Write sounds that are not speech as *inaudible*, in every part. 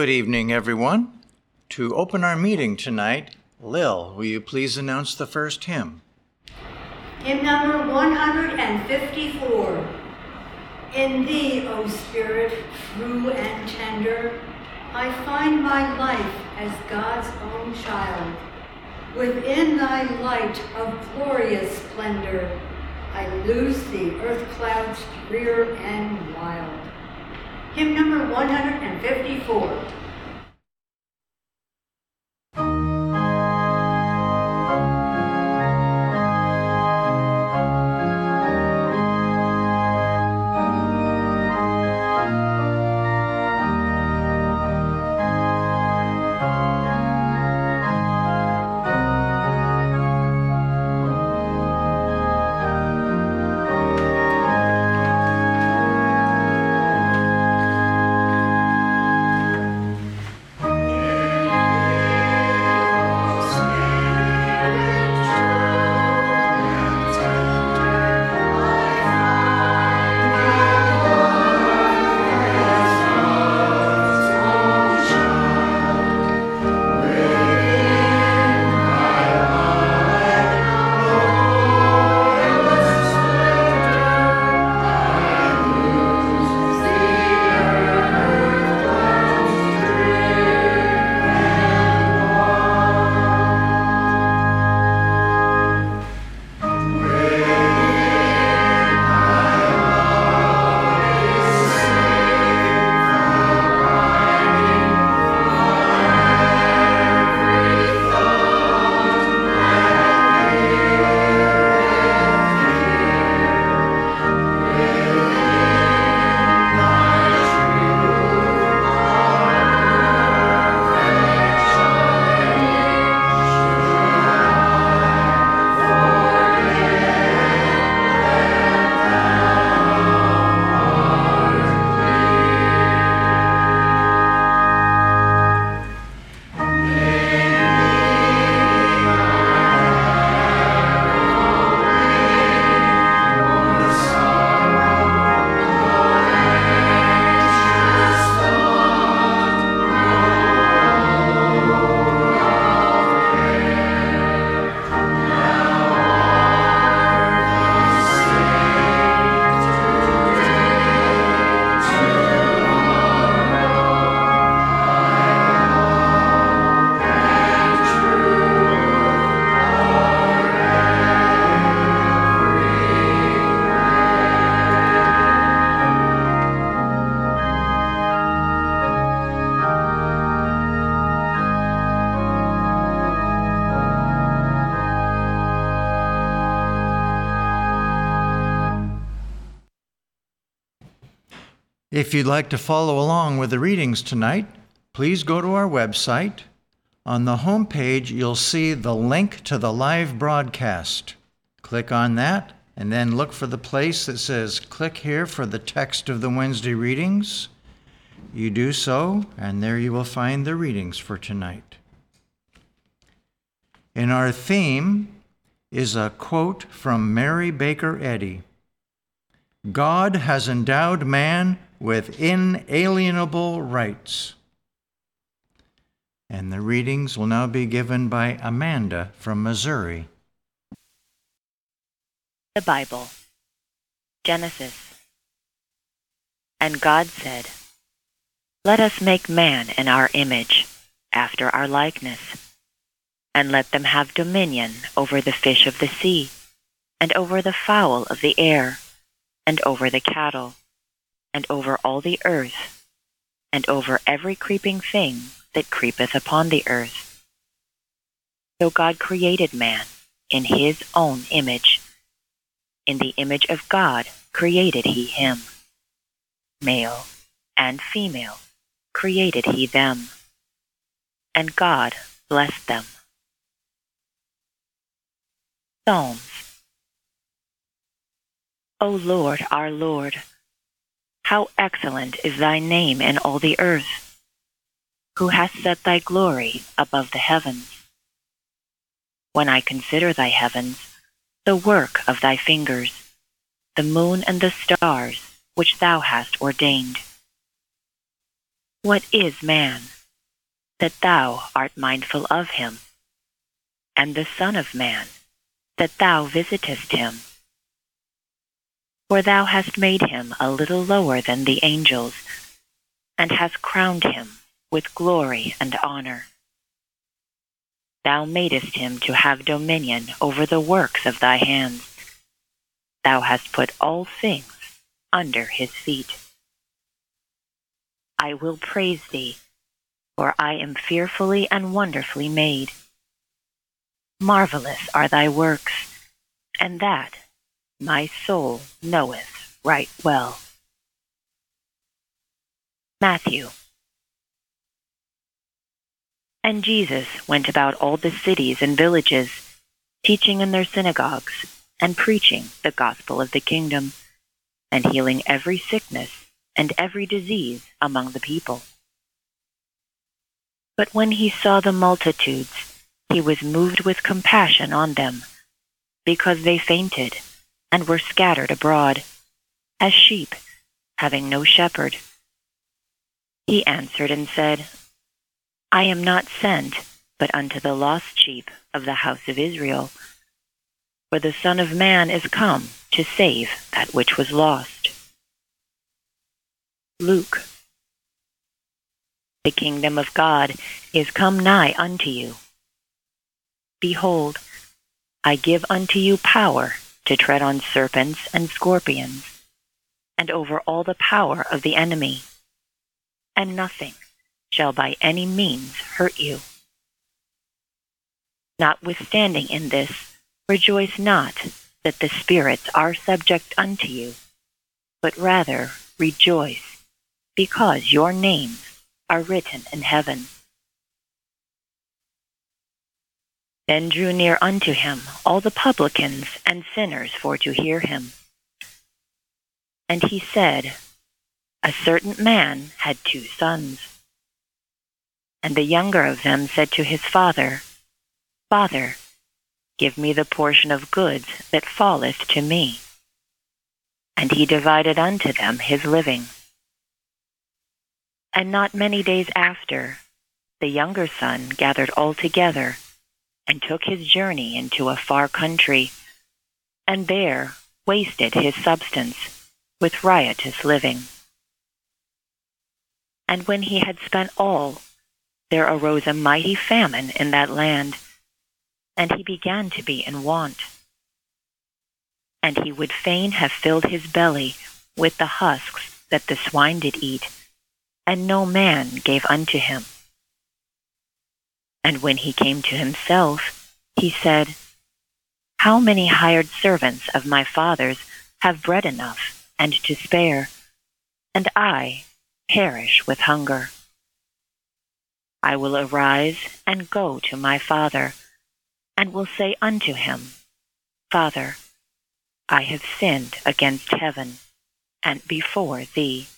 Good evening, everyone. To open our meeting tonight, Lil, will you please announce the first hymn? Hymn number 154. In thee, O Spirit, true and tender, I find my life as God's own child. Within thy light of glorious splendor, I lose the earth clouds drear and wild. Hymn number 154. If you'd like to follow along with the readings tonight, please go to our website. On the home page, you'll see the link to the live broadcast. Click on that and then look for the place that says click here for the text of the Wednesday readings. You do so, and there you will find the readings for tonight. In our theme is a quote from Mary Baker Eddy God has endowed man with inalienable rights. And the readings will now be given by Amanda from Missouri. The Bible, Genesis. And God said, Let us make man in our image, after our likeness, and let them have dominion over the fish of the sea, and over the fowl of the air, and over the cattle and over all the earth, and over every creeping thing that creepeth upon the earth. So God created man in his own image. In the image of God created he him. Male and female created he them. And God blessed them. Psalms O Lord, our Lord, how excellent is thy name in all the earth! Who hast set thy glory above the heavens? When I consider thy heavens, the work of thy fingers, the moon and the stars which thou hast ordained. What is man, that thou art mindful of him? And the Son of Man, that thou visitest him? For thou hast made him a little lower than the angels, and hast crowned him with glory and honor. Thou madest him to have dominion over the works of thy hands. Thou hast put all things under his feet. I will praise thee, for I am fearfully and wonderfully made. Marvelous are thy works, and that my soul knoweth right well. Matthew. And Jesus went about all the cities and villages, teaching in their synagogues, and preaching the gospel of the kingdom, and healing every sickness and every disease among the people. But when he saw the multitudes, he was moved with compassion on them, because they fainted and were scattered abroad, as sheep having no shepherd. He answered and said, I am not sent but unto the lost sheep of the house of Israel. For the Son of Man is come to save that which was lost. Luke. The kingdom of God is come nigh unto you. Behold, I give unto you power to tread on serpents and scorpions, and over all the power of the enemy, and nothing shall by any means hurt you. Notwithstanding in this, rejoice not that the spirits are subject unto you, but rather rejoice because your names are written in heaven. Then drew near unto him all the publicans and sinners for to hear him. And he said, A certain man had two sons. And the younger of them said to his father, Father, give me the portion of goods that falleth to me. And he divided unto them his living. And not many days after, the younger son gathered all together and took his journey into a far country, and there wasted his substance with riotous living. And when he had spent all, there arose a mighty famine in that land, and he began to be in want. And he would fain have filled his belly with the husks that the swine did eat, and no man gave unto him. And when he came to himself, he said, How many hired servants of my father's have bread enough and to spare, and I perish with hunger? I will arise and go to my father, and will say unto him, Father, I have sinned against heaven and before thee,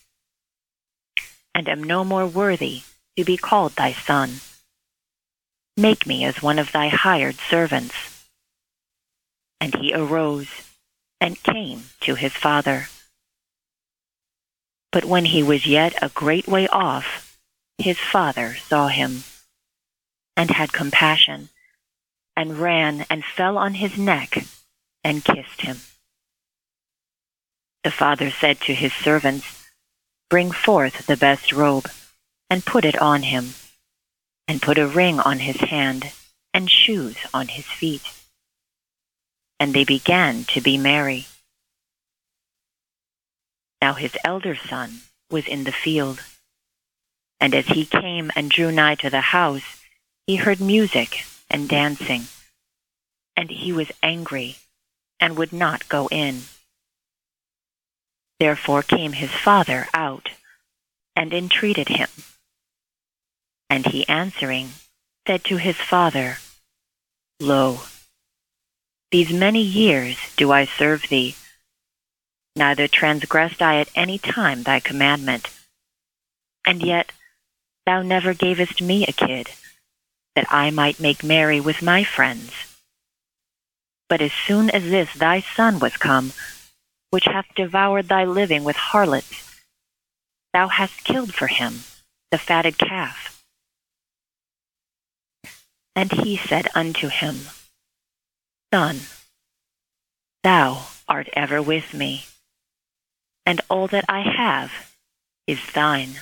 and am no more worthy to be called thy son. Make me as one of thy hired servants. And he arose and came to his father. But when he was yet a great way off, his father saw him, and had compassion, and ran and fell on his neck, and kissed him. The father said to his servants, Bring forth the best robe, and put it on him and put a ring on his hand and shoes on his feet. And they began to be merry. Now his elder son was in the field. And as he came and drew nigh to the house, he heard music and dancing. And he was angry and would not go in. Therefore came his father out and entreated him. And he answering said to his father, Lo, these many years do I serve thee, neither transgressed I at any time thy commandment. And yet thou never gavest me a kid, that I might make merry with my friends. But as soon as this thy son was come, which hath devoured thy living with harlots, thou hast killed for him the fatted calf? And he said unto him, Son, thou art ever with me, and all that I have is thine.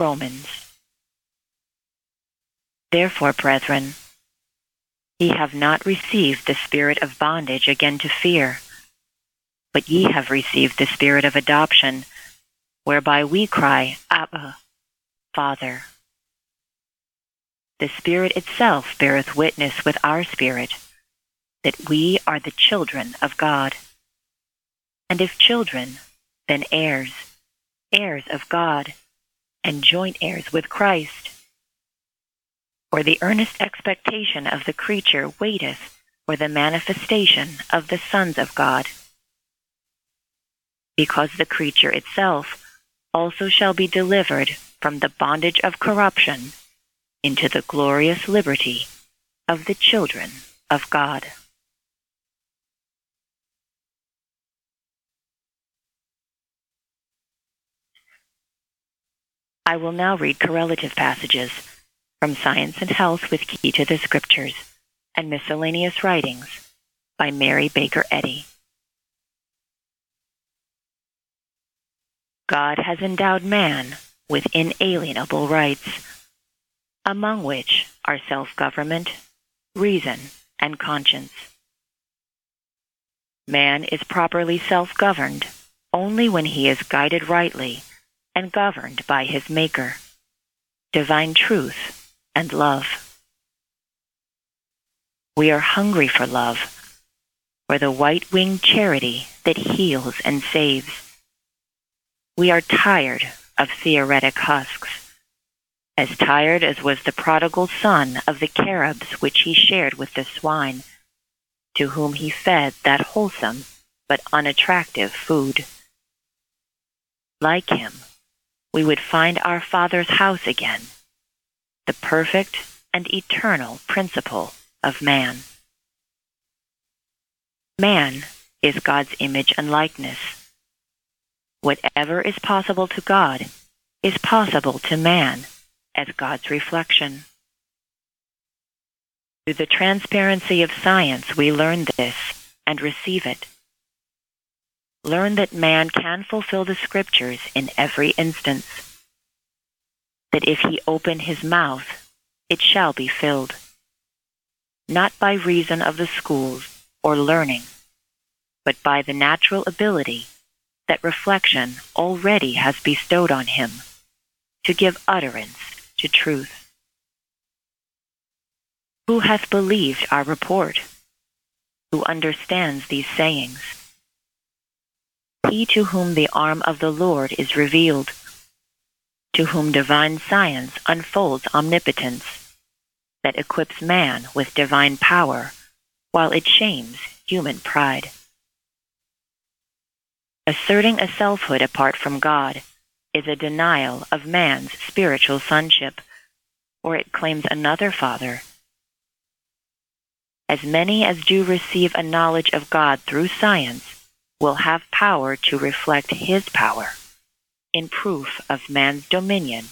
Romans. Therefore, brethren, ye have not received the spirit of bondage again to fear, but ye have received the spirit of adoption, whereby we cry, Abba, Father. The Spirit itself beareth witness with our spirit that we are the children of God. And if children, then heirs, heirs of God, and joint heirs with Christ. For the earnest expectation of the creature waiteth for the manifestation of the sons of God. Because the creature itself also shall be delivered from the bondage of corruption into the glorious liberty of the children of God. I will now read correlative passages from Science and Health with Key to the Scriptures and Miscellaneous Writings by Mary Baker Eddy. God has endowed man with inalienable rights, among which are self-government, reason, and conscience. Man is properly self-governed only when he is guided rightly and governed by his Maker, divine truth and love. We are hungry for love, for the white-winged charity that heals and saves. We are tired of theoretic husks, as tired as was the prodigal son of the carobs which he shared with the swine, to whom he fed that wholesome but unattractive food. Like him, we would find our Father's house again, the perfect and eternal principle of man. Man is God's image and likeness. Whatever is possible to God is possible to man as God's reflection. Through the transparency of science, we learn this and receive it learn that man can fulfill the scriptures in every instance. That if he open his mouth, it shall be filled. Not by reason of the schools or learning, but by the natural ability that reflection already has bestowed on him to give utterance to truth. Who hath believed our report? Who understands these sayings? he to whom the arm of the Lord is revealed, to whom divine science unfolds omnipotence, that equips man with divine power, while it shames human pride. Asserting a selfhood apart from God is a denial of man's spiritual sonship, or it claims another father. As many as do receive a knowledge of God through science will have power to reflect his power in proof of man's dominion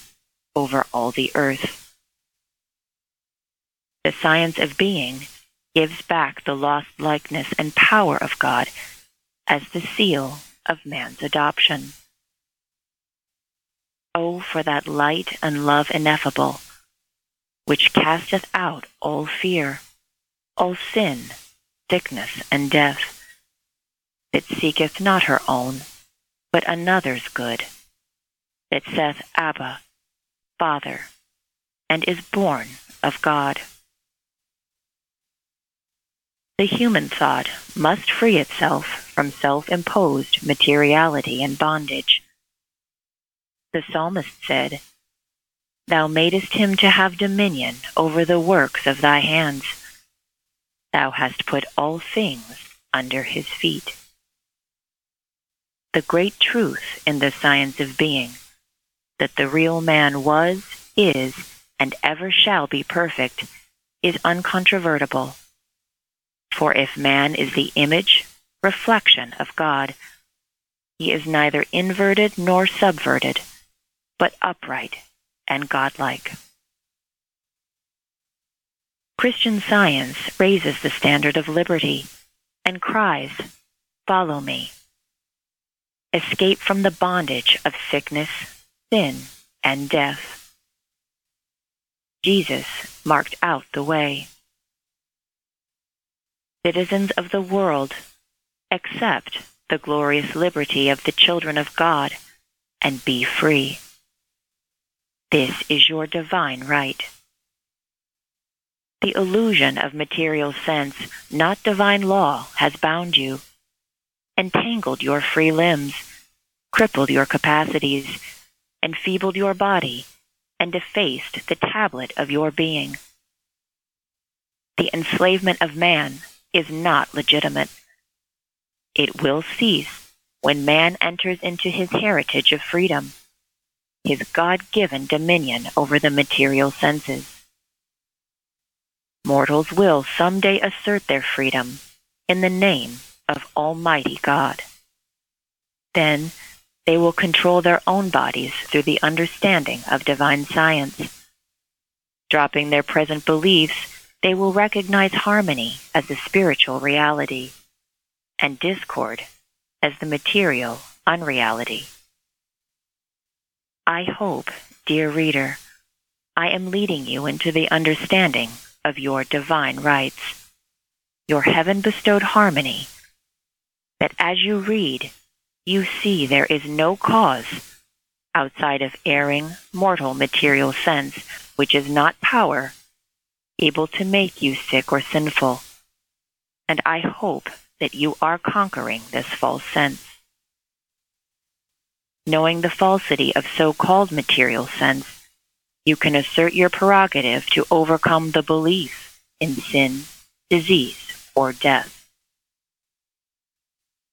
over all the earth. The science of being gives back the lost likeness and power of God as the seal of man's adoption. Oh, for that light and love ineffable, which casteth out all fear, all sin, sickness, and death that seeketh not her own, but another's good, that saith, Abba, Father, and is born of God. The human thought must free itself from self-imposed materiality and bondage. The psalmist said, Thou madest him to have dominion over the works of thy hands. Thou hast put all things under his feet the great truth in the science of being, that the real man was, is, and ever shall be perfect, is uncontrovertible. For if man is the image, reflection of God, He is neither inverted nor subverted, but upright and godlike. Christian science raises the standard of liberty and cries, Follow me. Escape from the bondage of sickness, sin, and death. Jesus marked out the way. Citizens of the world, accept the glorious liberty of the children of God and be free. This is your divine right. The illusion of material sense, not divine law, has bound you, entangled your free limbs, crippled your capacities, enfeebled your body, and defaced the tablet of your being. The enslavement of man is not legitimate. It will cease when man enters into his heritage of freedom, his God given dominion over the material senses. Mortals will someday assert their freedom in the name of Almighty God. Then they will control their own bodies through the understanding of divine science. Dropping their present beliefs, they will recognize harmony as the spiritual reality and discord as the material unreality. I hope, dear reader, I am leading you into the understanding of your divine rights, your heaven bestowed harmony, that as you read, you see there is no cause outside of erring mortal material sense which is not power able to make you sick or sinful. And I hope that you are conquering this false sense. Knowing the falsity of so-called material sense, you can assert your prerogative to overcome the belief in sin, disease, or death.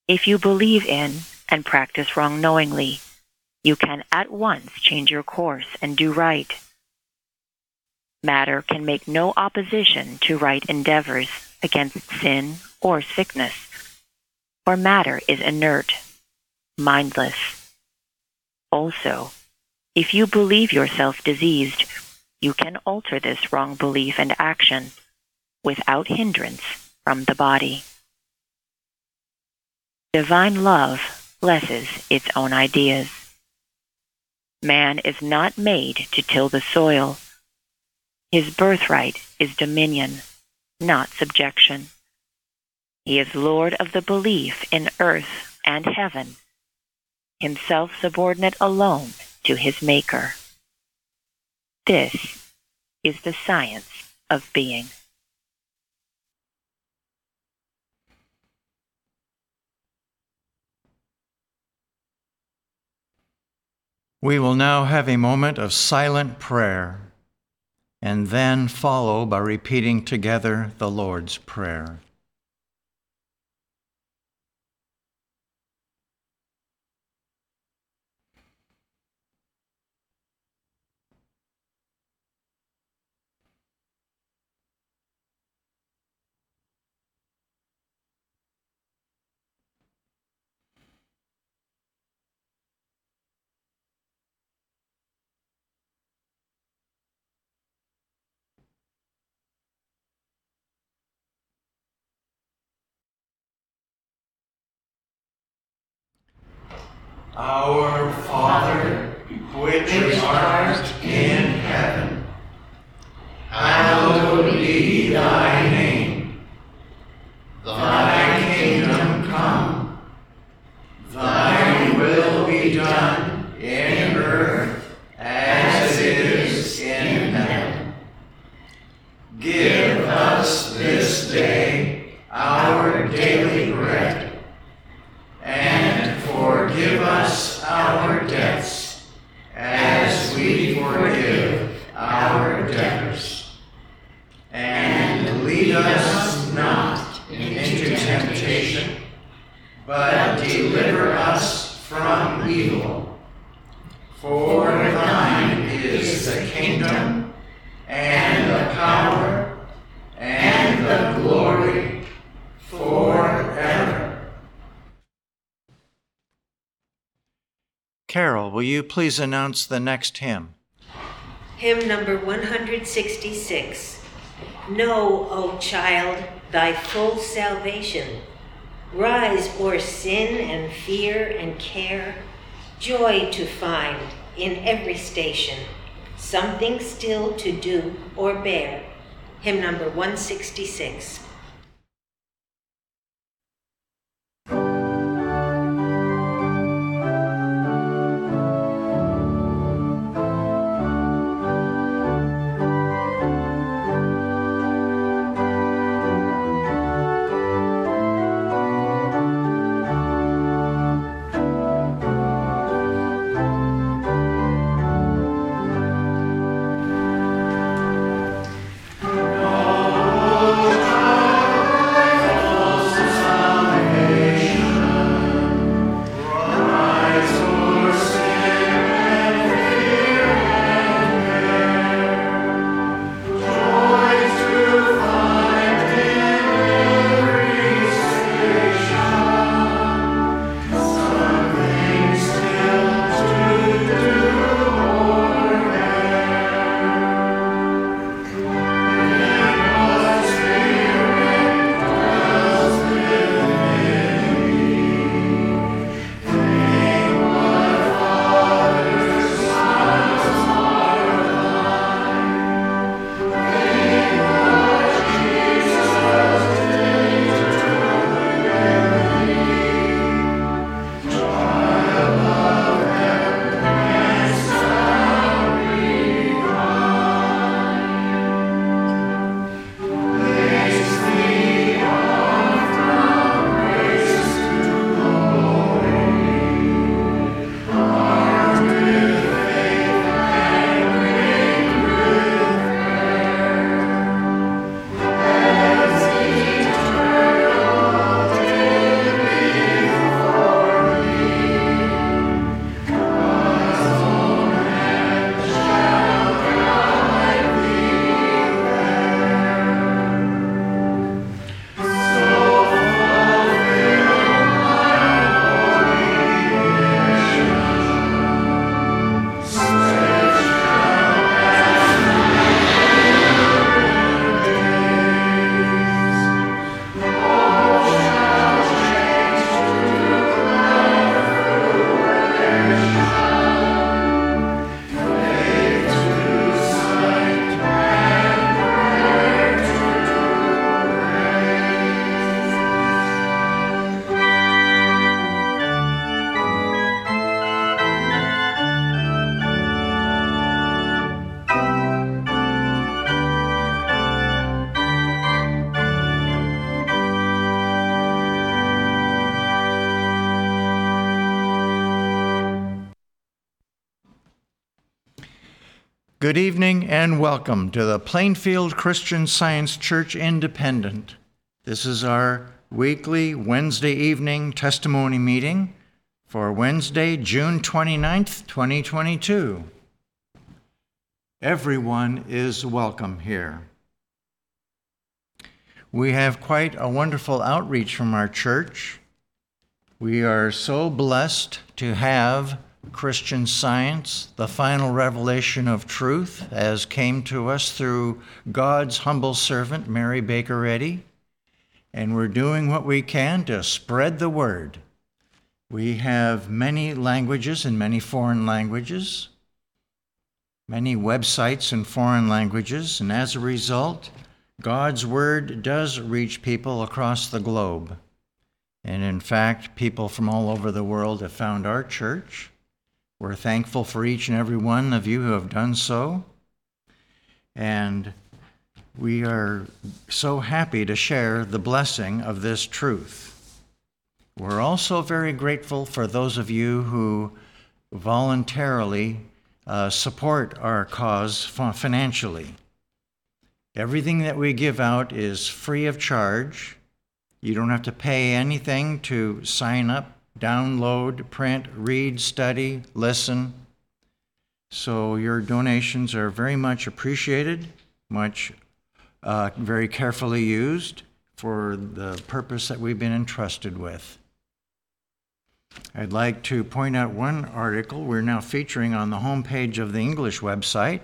If you believe in and practice wrong knowingly, you can at once change your course and do right. Matter can make no opposition to right endeavors against sin or sickness, for matter is inert, mindless. Also, if you believe yourself diseased, you can alter this wrong belief and action without hindrance from the body. Divine love blesses its own ideas. Man is not made to till the soil. His birthright is dominion, not subjection. He is Lord of the belief in earth and heaven, himself subordinate alone to his Maker. This is the science of being. We will now have a moment of silent prayer and then follow by repeating together the Lord's Prayer. Our Father, which art in heaven, hallowed be thy please announce the next hymn? Hymn number 166. Know, O child, thy full salvation. Rise o'er sin and fear and care, joy to find in every station, something still to do or bear. Hymn number 166. Good evening and welcome to the Plainfield Christian Science Church Independent. This is our weekly Wednesday evening testimony meeting for Wednesday, June 29th, 2022. Everyone is welcome here. We have quite a wonderful outreach from our church. We are so blessed to have Christian Science, the final revelation of truth, as came to us through God's humble servant, Mary Baker Eddy. And we're doing what we can to spread the word. We have many languages and many foreign languages, many websites in foreign languages, and as a result, God's word does reach people across the globe. And in fact, people from all over the world have found our church we're thankful for each and every one of you who have done so. And we are so happy to share the blessing of this truth. We're also very grateful for those of you who voluntarily uh, support our cause financially. Everything that we give out is free of charge. You don't have to pay anything to sign up download, print, read, study, listen. So your donations are very much appreciated, much uh, very carefully used for the purpose that we've been entrusted with. I'd like to point out one article we're now featuring on the homepage of the English website.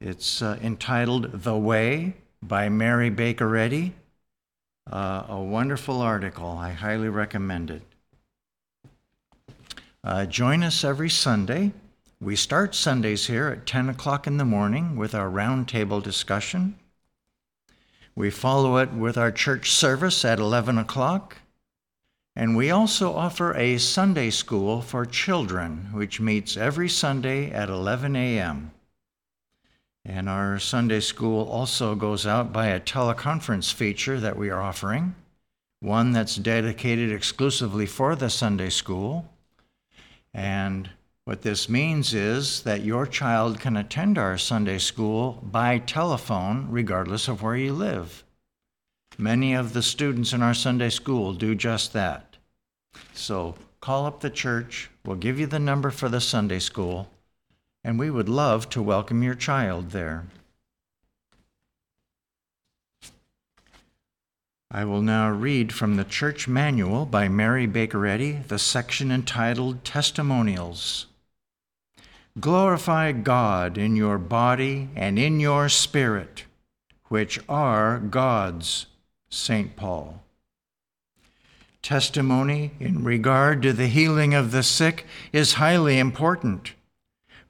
It's uh, entitled The Way by Mary Baker Eddy. Uh, a wonderful article. I highly recommend it. Uh, join us every Sunday. We start Sundays here at 10 o'clock in the morning with our roundtable discussion. We follow it with our church service at 11 o'clock. And we also offer a Sunday school for children, which meets every Sunday at 11 a.m. And our Sunday school also goes out by a teleconference feature that we are offering, one that's dedicated exclusively for the Sunday school. And what this means is that your child can attend our Sunday school by telephone, regardless of where you live. Many of the students in our Sunday school do just that. So call up the church, we'll give you the number for the Sunday school, and we would love to welcome your child there. I will now read from the Church Manual by Mary Baker Eddy, the section entitled Testimonials. Glorify God in your body and in your spirit, which are God's. St. Paul. Testimony in regard to the healing of the sick is highly important.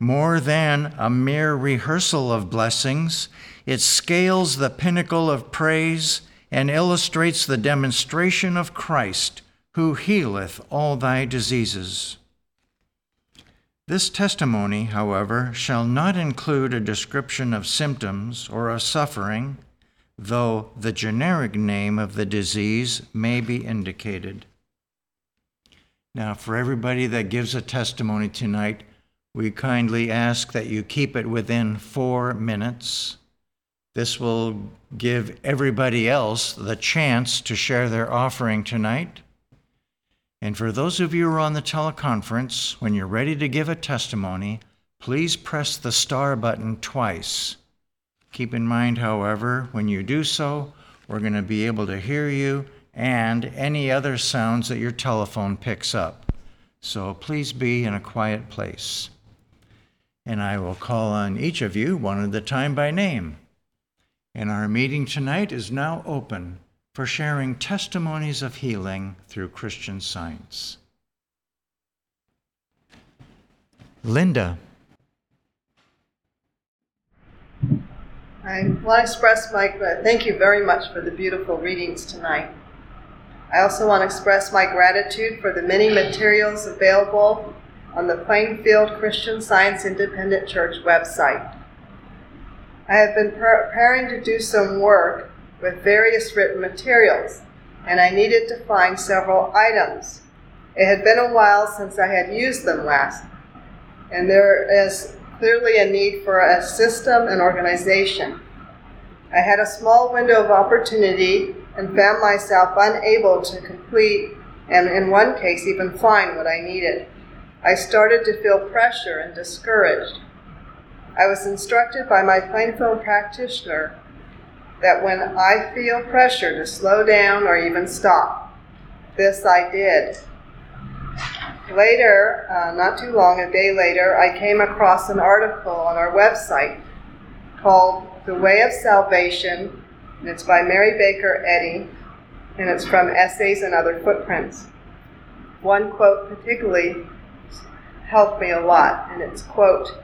More than a mere rehearsal of blessings, it scales the pinnacle of praise and illustrates the demonstration of Christ, who healeth all thy diseases. This testimony, however, shall not include a description of symptoms or of suffering, though the generic name of the disease may be indicated. Now, for everybody that gives a testimony tonight, we kindly ask that you keep it within four minutes. This will give everybody else the chance to share their offering tonight. And for those of you who are on the teleconference, when you're ready to give a testimony, please press the star button twice. Keep in mind, however, when you do so, we're going to be able to hear you and any other sounds that your telephone picks up. So please be in a quiet place and I will call on each of you one at a time by name. And our meeting tonight is now open for sharing testimonies of healing through Christian science. Linda. I want to express my thank you very much for the beautiful readings tonight. I also want to express my gratitude for the many materials available on the Plainfield Christian Science Independent Church website. I have been preparing to do some work with various written materials, and I needed to find several items. It had been a while since I had used them last, and there is clearly a need for a system and organization. I had a small window of opportunity and found myself unable to complete and, in one case, even find what I needed. I started to feel pressure and discouraged. I was instructed by my Plainfield practitioner that when I feel pressure to slow down or even stop. This I did. Later, uh, not too long, a day later, I came across an article on our website called The Way of Salvation, and it's by Mary Baker Eddy, and it's from Essays and Other Footprints. One quote particularly helped me a lot, and it's quote,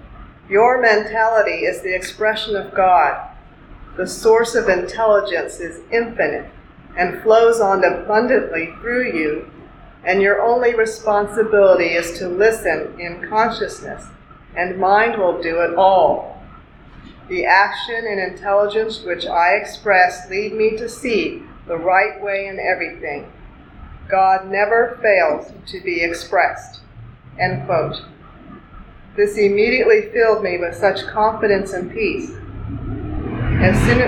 Your mentality is the expression of God. The source of intelligence is infinite and flows on abundantly through you, and your only responsibility is to listen in consciousness, and mind will do it all. The action and intelligence which I express lead me to see the right way in everything. God never fails to be expressed. End quote. This immediately filled me with such confidence and peace. As soon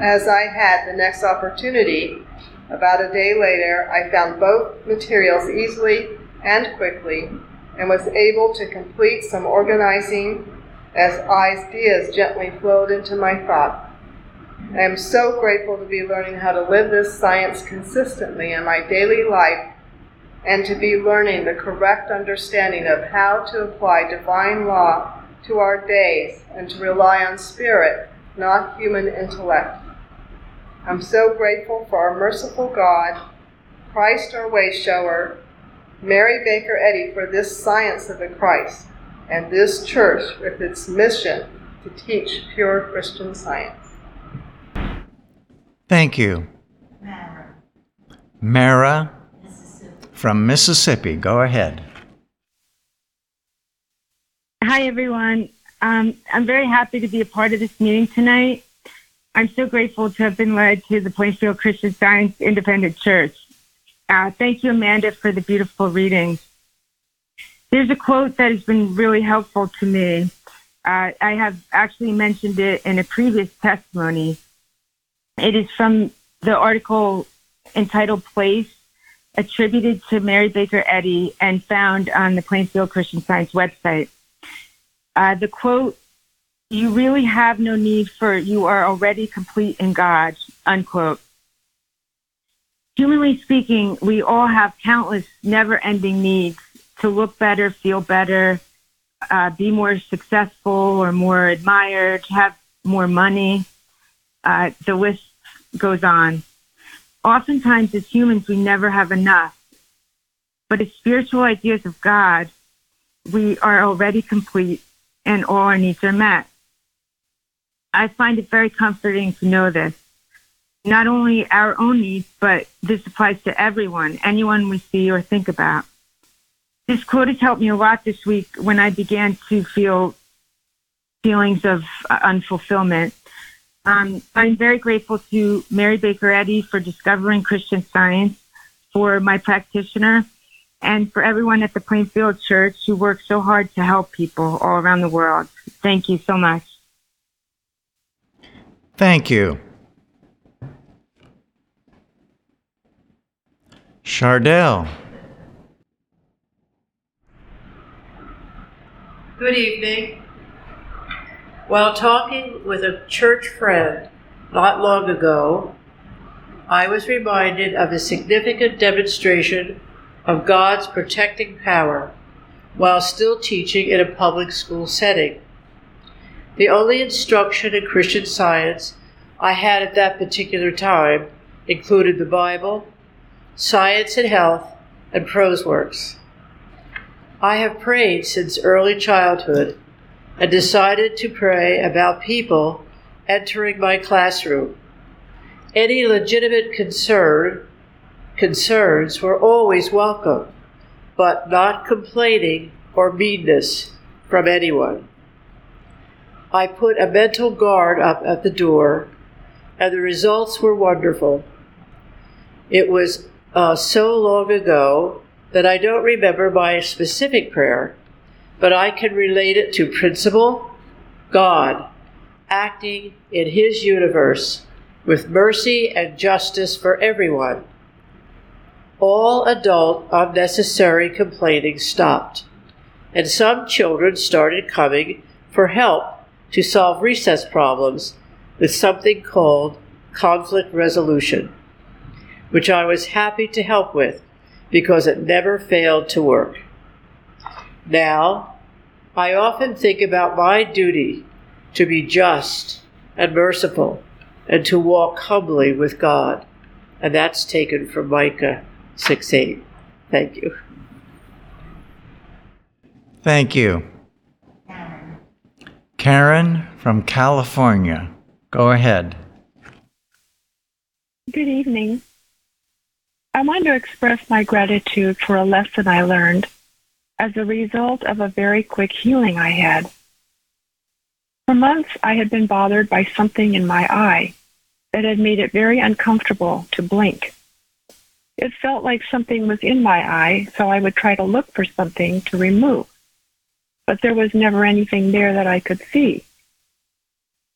as I had the next opportunity, about a day later, I found both materials easily and quickly and was able to complete some organizing as ideas gently flowed into my thought. I am so grateful to be learning how to live this science consistently in my daily life and to be learning the correct understanding of how to apply divine law to our days and to rely on spirit, not human intellect. I'm so grateful for our merciful God, Christ our way shower, Mary Baker Eddy for this science of the Christ, and this church with its mission to teach pure Christian science. Thank you. Mara, Mara Mississippi. From Mississippi. Go ahead. Hi, everyone. Um, I'm very happy to be a part of this meeting tonight. I'm so grateful to have been led to the Plainfield Christian Science Independent Church. Uh, thank you, Amanda, for the beautiful reading. There's a quote that has been really helpful to me. Uh, I have actually mentioned it in a previous testimony. It is from the article entitled Place, attributed to Mary Baker Eddy and found on the Plainfield Christian Science website. Uh, the quote, you really have no need for you are already complete in God, unquote. Humanly speaking, we all have countless never ending needs to look better, feel better, uh, be more successful or more admired, have more money. Uh, the list goes on. Oftentimes, as humans, we never have enough. But as spiritual ideas of God, we are already complete and all our needs are met. I find it very comforting to know this. Not only our own needs, but this applies to everyone, anyone we see or think about. This quote has helped me a lot this week when I began to feel feelings of uh, unfulfillment. Um, I'm very grateful to Mary Baker Eddy for discovering Christian science, for my practitioner, and for everyone at the Plainfield Church who works so hard to help people all around the world. Thank you so much. Thank you. Chardell. Good evening. While talking with a church friend not long ago, I was reminded of a significant demonstration of God's protecting power while still teaching in a public school setting. The only instruction in Christian science I had at that particular time included the Bible, science and health, and prose works. I have prayed since early childhood and decided to pray about people entering my classroom. Any legitimate concern concerns were always welcome, but not complaining or meanness from anyone. I put a mental guard up at the door, and the results were wonderful. It was uh, so long ago that I don't remember my specific prayer, but I can relate it to principle, God, acting in His universe with mercy and justice for everyone. All adult unnecessary complaining stopped, and some children started coming for help to solve recess problems with something called conflict resolution, which I was happy to help with because it never failed to work. Now, I often think about my duty to be just and merciful and to walk humbly with God. And that's taken from Micah 6 8. Thank you. Thank you. Karen from California. Go ahead. Good evening. I want to express my gratitude for a lesson I learned as a result of a very quick healing I had. For months, I had been bothered by something in my eye that had made it very uncomfortable to blink. It felt like something was in my eye, so I would try to look for something to remove. But there was never anything there that I could see.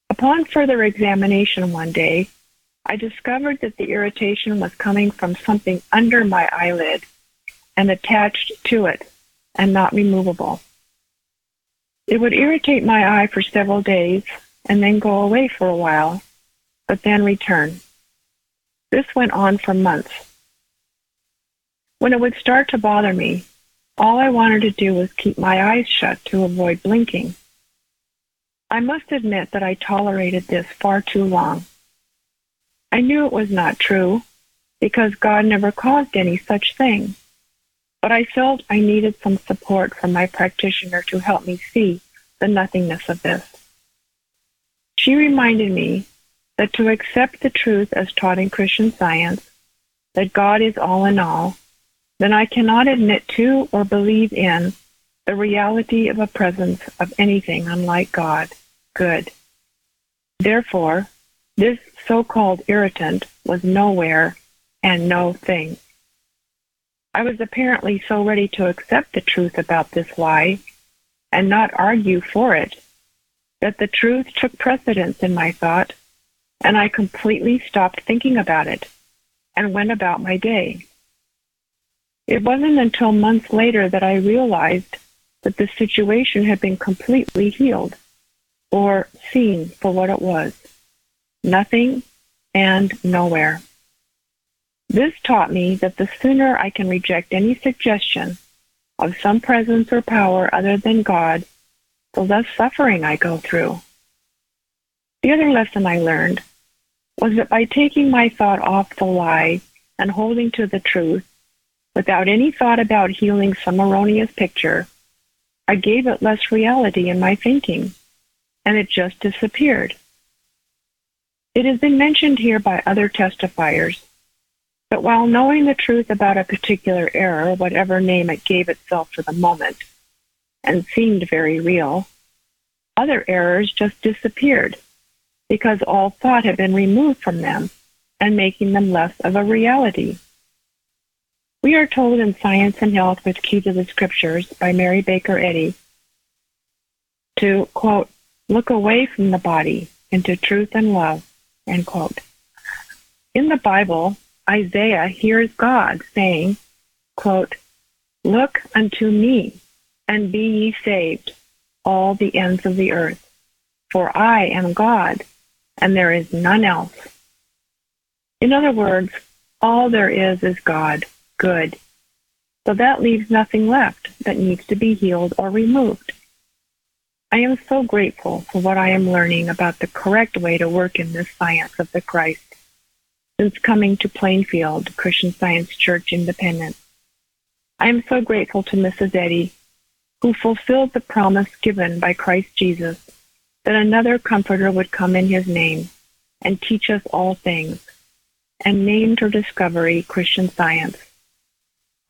Upon further examination one day, I discovered that the irritation was coming from something under my eyelid and attached to it and not removable. It would irritate my eye for several days and then go away for a while, but then return. This went on for months. When it would start to bother me, all I wanted to do was keep my eyes shut to avoid blinking. I must admit that I tolerated this far too long. I knew it was not true because God never caused any such thing, but I felt I needed some support from my practitioner to help me see the nothingness of this. She reminded me that to accept the truth as taught in Christian science, that God is all in all, then I cannot admit to or believe in the reality of a presence of anything unlike God, good. Therefore, this so-called irritant was nowhere and no thing. I was apparently so ready to accept the truth about this lie and not argue for it that the truth took precedence in my thought and I completely stopped thinking about it and went about my day. It wasn't until months later that I realized that the situation had been completely healed or seen for what it was nothing and nowhere. This taught me that the sooner I can reject any suggestion of some presence or power other than God, the less suffering I go through. The other lesson I learned was that by taking my thought off the lie and holding to the truth, without any thought about healing some erroneous picture, I gave it less reality in my thinking, and it just disappeared. It has been mentioned here by other testifiers that while knowing the truth about a particular error, whatever name it gave itself for the moment, and seemed very real, other errors just disappeared because all thought had been removed from them and making them less of a reality. We are told in Science and Health with Key to the Scriptures by Mary Baker Eddy to, quote, look away from the body into truth and love, end quote. In the Bible, Isaiah hears God saying, quote, Look unto me, and be ye saved, all the ends of the earth. For I am God, and there is none else. In other words, all there is is God, good. So that leaves nothing left that needs to be healed or removed. I am so grateful for what I am learning about the correct way to work in this science of the Christ since coming to Plainfield Christian Science Church Independent. I am so grateful to Mrs. Eddy, who fulfilled the promise given by Christ Jesus that another comforter would come in his name and teach us all things, and named her discovery Christian Science.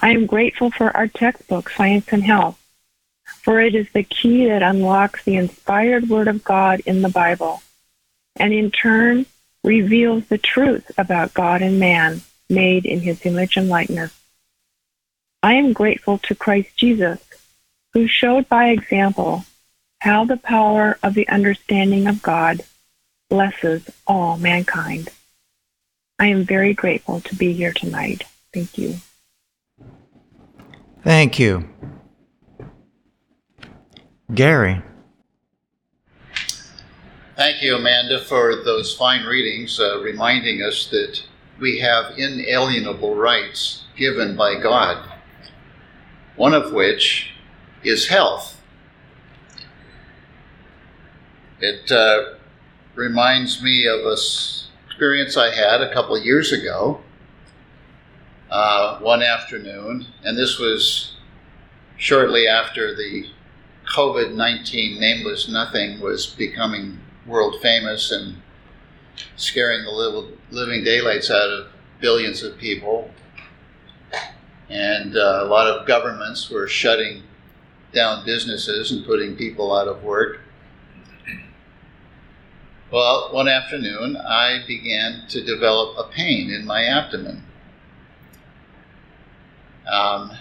I am grateful for our textbook, Science and Health, for it is the key that unlocks the inspired Word of God in the Bible, and in turn reveals the truth about God and man made in his image and likeness. I am grateful to Christ Jesus, who showed by example how the power of the understanding of God blesses all mankind. I am very grateful to be here tonight. Thank you. Thank you. Gary. Thank you, Amanda, for those fine readings, uh, reminding us that we have inalienable rights given by God, one of which is health. It uh, reminds me of an experience I had a couple of years ago, uh, one afternoon, and this was shortly after the COVID 19 nameless nothing was becoming world famous and scaring the living daylights out of billions of people. And uh, a lot of governments were shutting down businesses and putting people out of work. Well, one afternoon, I began to develop a pain in my abdomen. Um,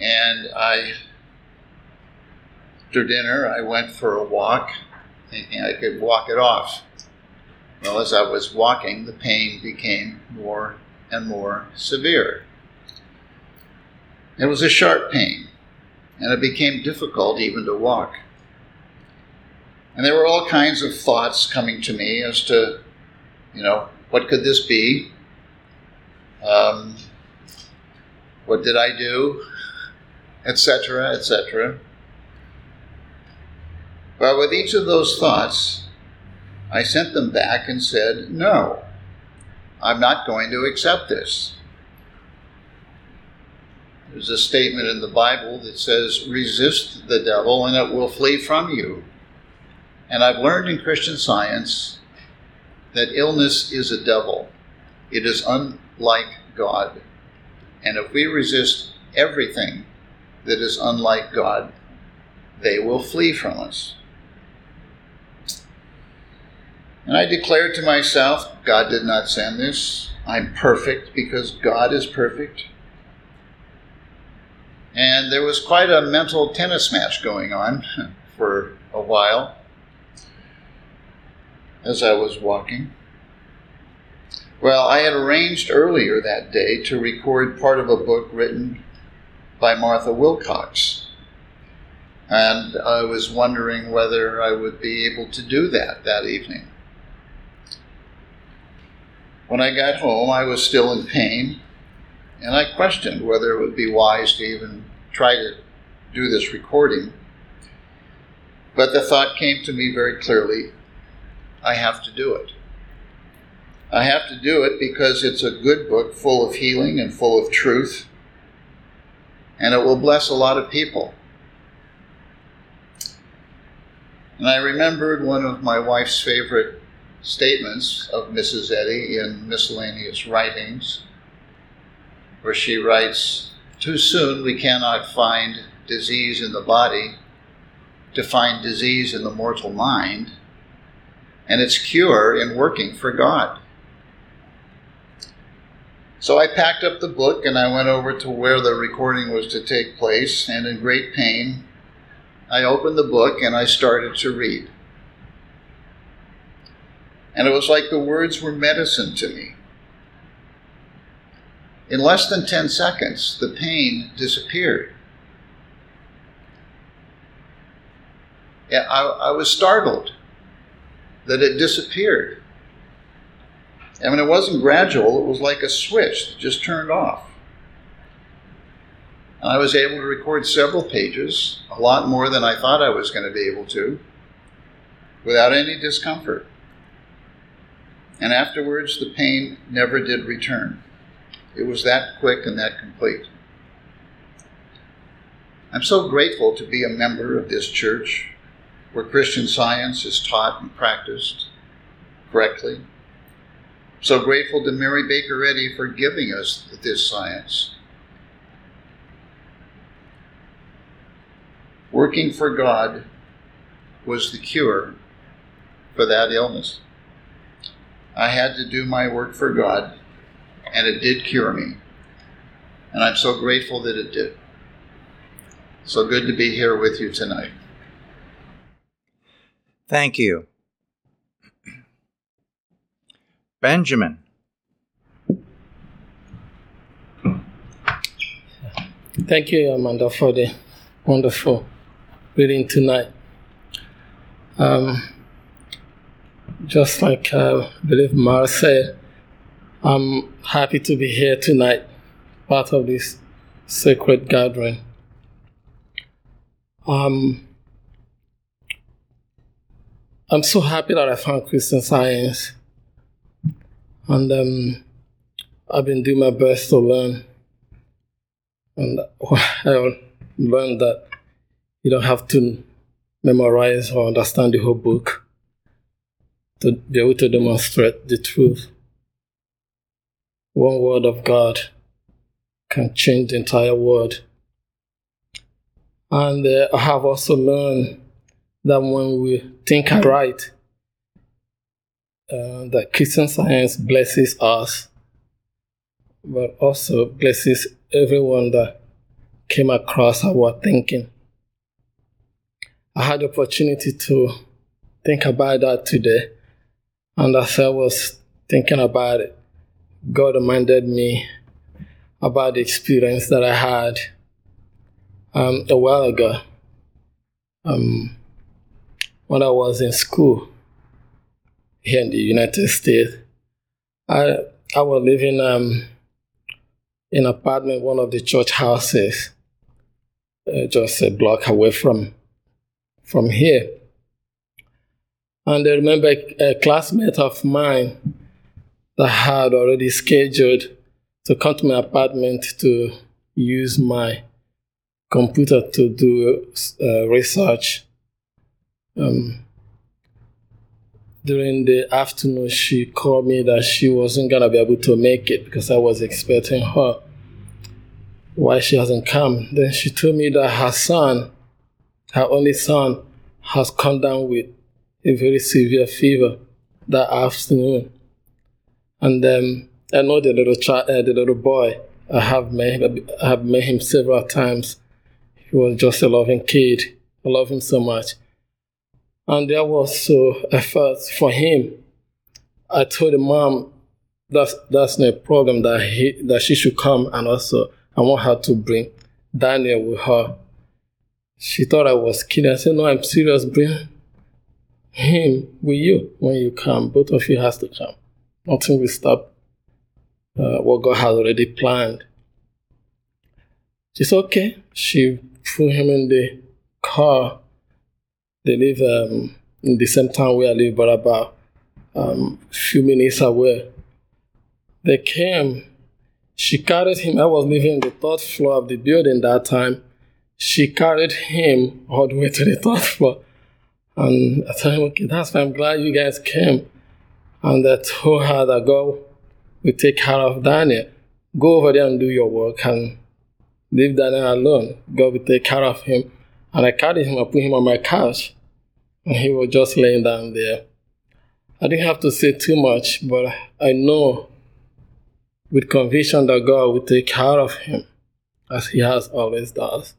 and I, after dinner, I went for a walk thinking I could walk it off. Well, as I was walking, the pain became more and more severe. It was a sharp pain, and it became difficult even to walk. And there were all kinds of thoughts coming to me as to, you know, what could this be? Um, What did I do? Etc., etc. But with each of those thoughts, I sent them back and said, No, I'm not going to accept this. There's a statement in the Bible that says, resist the devil and it will flee from you. And I've learned in Christian science that illness is a devil. It is unlike God. And if we resist everything that is unlike God, they will flee from us. And I declared to myself, God did not send this. I'm perfect because God is perfect. And there was quite a mental tennis match going on *laughs* for a while as I was walking. Well, I had arranged earlier that day to record part of a book written by Martha Wilcox. And I was wondering whether I would be able to do that that evening. When I got home, I was still in pain, and I questioned whether it would be wise to even try to do this recording. But the thought came to me very clearly I have to do it. I have to do it because it's a good book full of healing and full of truth, and it will bless a lot of people. And I remembered one of my wife's favorite statements of Mrs. Eddy in miscellaneous writings, where she writes, Too soon we cannot find disease in the body to find disease in the mortal mind, and its cure in working for God. So I packed up the book and I went over to where the recording was to take place, and in great pain, I opened the book and I started to read. And it was like the words were medicine to me. In less than 10 seconds, the pain disappeared. I, I was startled that it disappeared. I mean, it wasn't gradual, it was like a switch that just turned off. And I was able to record several pages, a lot more than I thought I was going to be able to, without any discomfort. And afterwards, the pain never did return. It was that quick and that complete. I'm so grateful to be a member of this church where Christian science is taught and practiced correctly. So grateful to Mary Baker Eddy for giving us this science. Working for God was the cure for that illness. I had to do my work for God, and it did cure me. And I'm so grateful that it did. So good to be here with you tonight. Thank you. Benjamin. Thank you, Amanda, for the wonderful reading tonight. Um, just like uh, I believe Mar said, I'm happy to be here tonight, part of this sacred gathering. Um, I'm so happy that I found Christian Science, and um, I've been doing my best to learn. And *laughs* I learned that you don't have to memorize or understand the whole book to be able to demonstrate the truth. One word of God can change the entire world. And uh, I have also learned that when we think right, uh, that Christian science blesses us, but also blesses everyone that came across our thinking. I had the opportunity to think about that today, and as I was thinking about it, God reminded me about the experience that I had um, a while ago. Um, when I was in school here in the United States, I I was living um, in apartment, one of the church houses, uh, just a block away from from here. And I remember a classmate of mine that had already scheduled to come to my apartment to use my computer to do uh, research. Um, during the afternoon, she called me that she wasn't gonna be able to make it because I was expecting her. Why she hasn't come? Then she told me that her son, her only son, has come down with a very severe fever that afternoon. And um, I know the little child, uh, the little boy. I have met, I have met him several times. He was just a loving kid. I love him so much. And there was so effort for him. I told the mom that's that's no problem that he that she should come and also I want her to bring Daniel with her. She thought I was kidding. I said, No, I'm serious. Bring him with you when you come. Both of you has to come. Nothing will stop uh, what God has already planned. She said, okay. She put him in the car. They live um, in the same town where I live, but about a um, few minutes away. They came. She carried him. I was living in the third floor of the building that time. She carried him all the way to the third floor. And I him, okay, that's why I'm glad you guys came. And I told her that God will take care of Daniel. Go over there and do your work and leave Daniel alone. God will take care of him. And I carried him and put him on my couch. And he was just laying down there. I didn't have to say too much, but I know with conviction that God will take care of him as he has always does.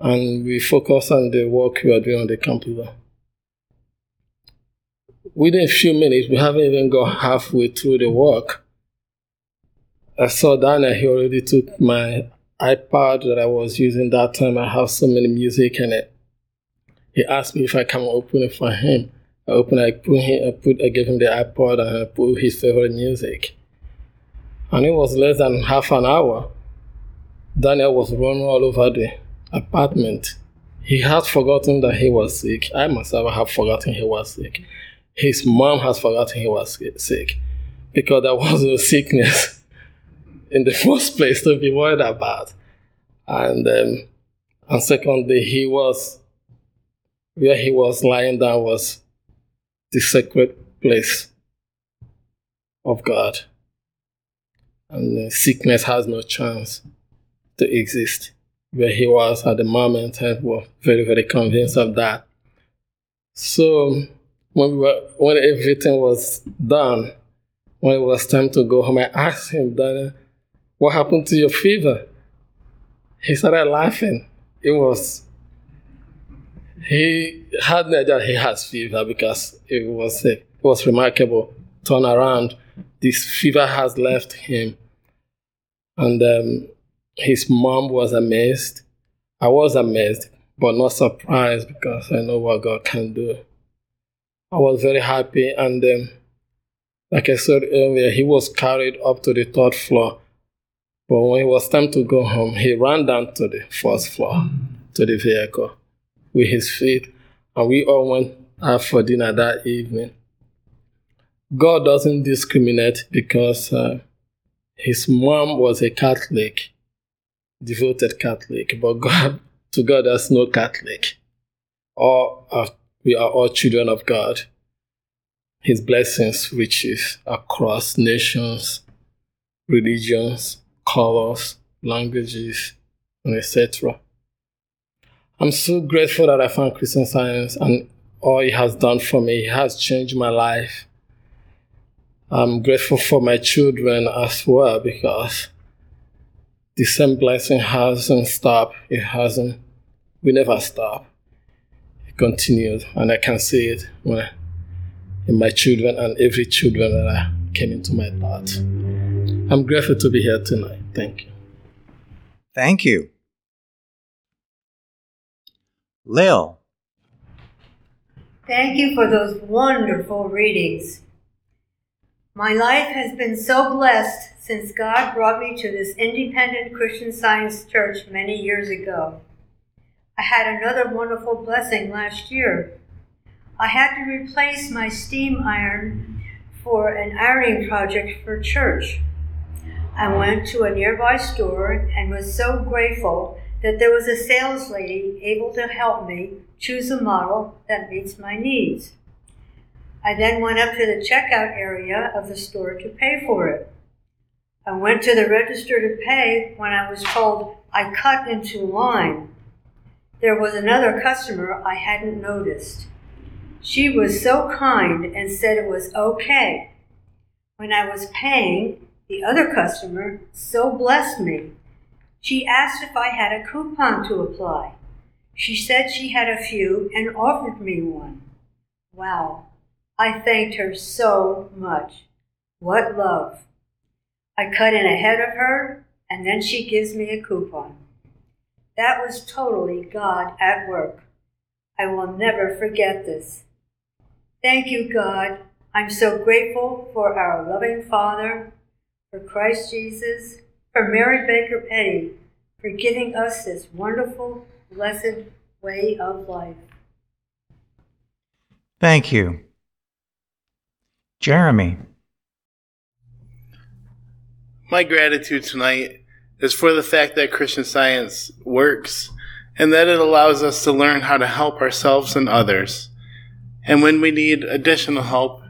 And we focus on the work we are doing on the computer. Within a few minutes, we haven't even got halfway through the work. I saw Daniel, he already took my iPad that I was using that time. I have so many music in it. He asked me if I can open it for him. I opened, I put him, I put, I gave him the iPod and I put his favorite music. And it was less than half an hour. Daniel was running all over the apartment. He had forgotten that he was sick. I myself have forgotten he was sick. His mom has forgotten he was sick because there was no sickness *laughs* in the *laughs* first place to be worried about. And um, and secondly, he was where he was lying down was the sacred place of God. And sickness has no chance to exist. Where he was at the moment, I was very, very convinced of that. So when we were, when everything was done, when it was time to go home, I asked him, Daniel, what happened to your fever? He started laughing. It was he had no idea he has fever because it was a, it was remarkable. Turn around, this fever has left him, and um, his mom was amazed. I was amazed, but not surprised because I know what God can do. I was very happy, and um, like I said earlier, he was carried up to the third floor. But when it was time to go home, he ran down to the first floor to the vehicle with his feet, and we all went out for dinner that evening. God doesn't discriminate because uh, his mom was a Catholic, devoted Catholic, but God, to God, there's no Catholic. All are, we are all children of God. His blessings reaches across nations, religions, colors, languages, and etc. I'm so grateful that I found Christian Science and all it has done for me. It has changed my life. I'm grateful for my children as well because the same blessing hasn't stopped. It hasn't, we never stop. It continues, and I can see it when, in my children and every children that I came into my thoughts. I'm grateful to be here tonight. Thank you. Thank you. Lil. Thank you for those wonderful readings. My life has been so blessed since God brought me to this independent Christian Science church many years ago. I had another wonderful blessing last year. I had to replace my steam iron for an ironing project for church. I went to a nearby store and was so grateful that there was a sales lady able to help me choose a model that meets my needs. I then went up to the checkout area of the store to pay for it. I went to the register to pay when I was told I cut into line. There was another customer I hadn't noticed. She was so kind and said it was okay. When I was paying, the other customer so blessed me. She asked if I had a coupon to apply. She said she had a few and offered me one. Wow, I thanked her so much. What love. I cut in ahead of her, and then she gives me a coupon. That was totally God at work. I will never forget this. Thank you, God. I'm so grateful for our loving Father, for Christ Jesus, for Mary Baker Eddy, for giving us this wonderful, blessed way of life. Thank you. Jeremy. My gratitude tonight is for the fact that Christian Science works and that it allows us to learn how to help ourselves and others. And when we need additional help,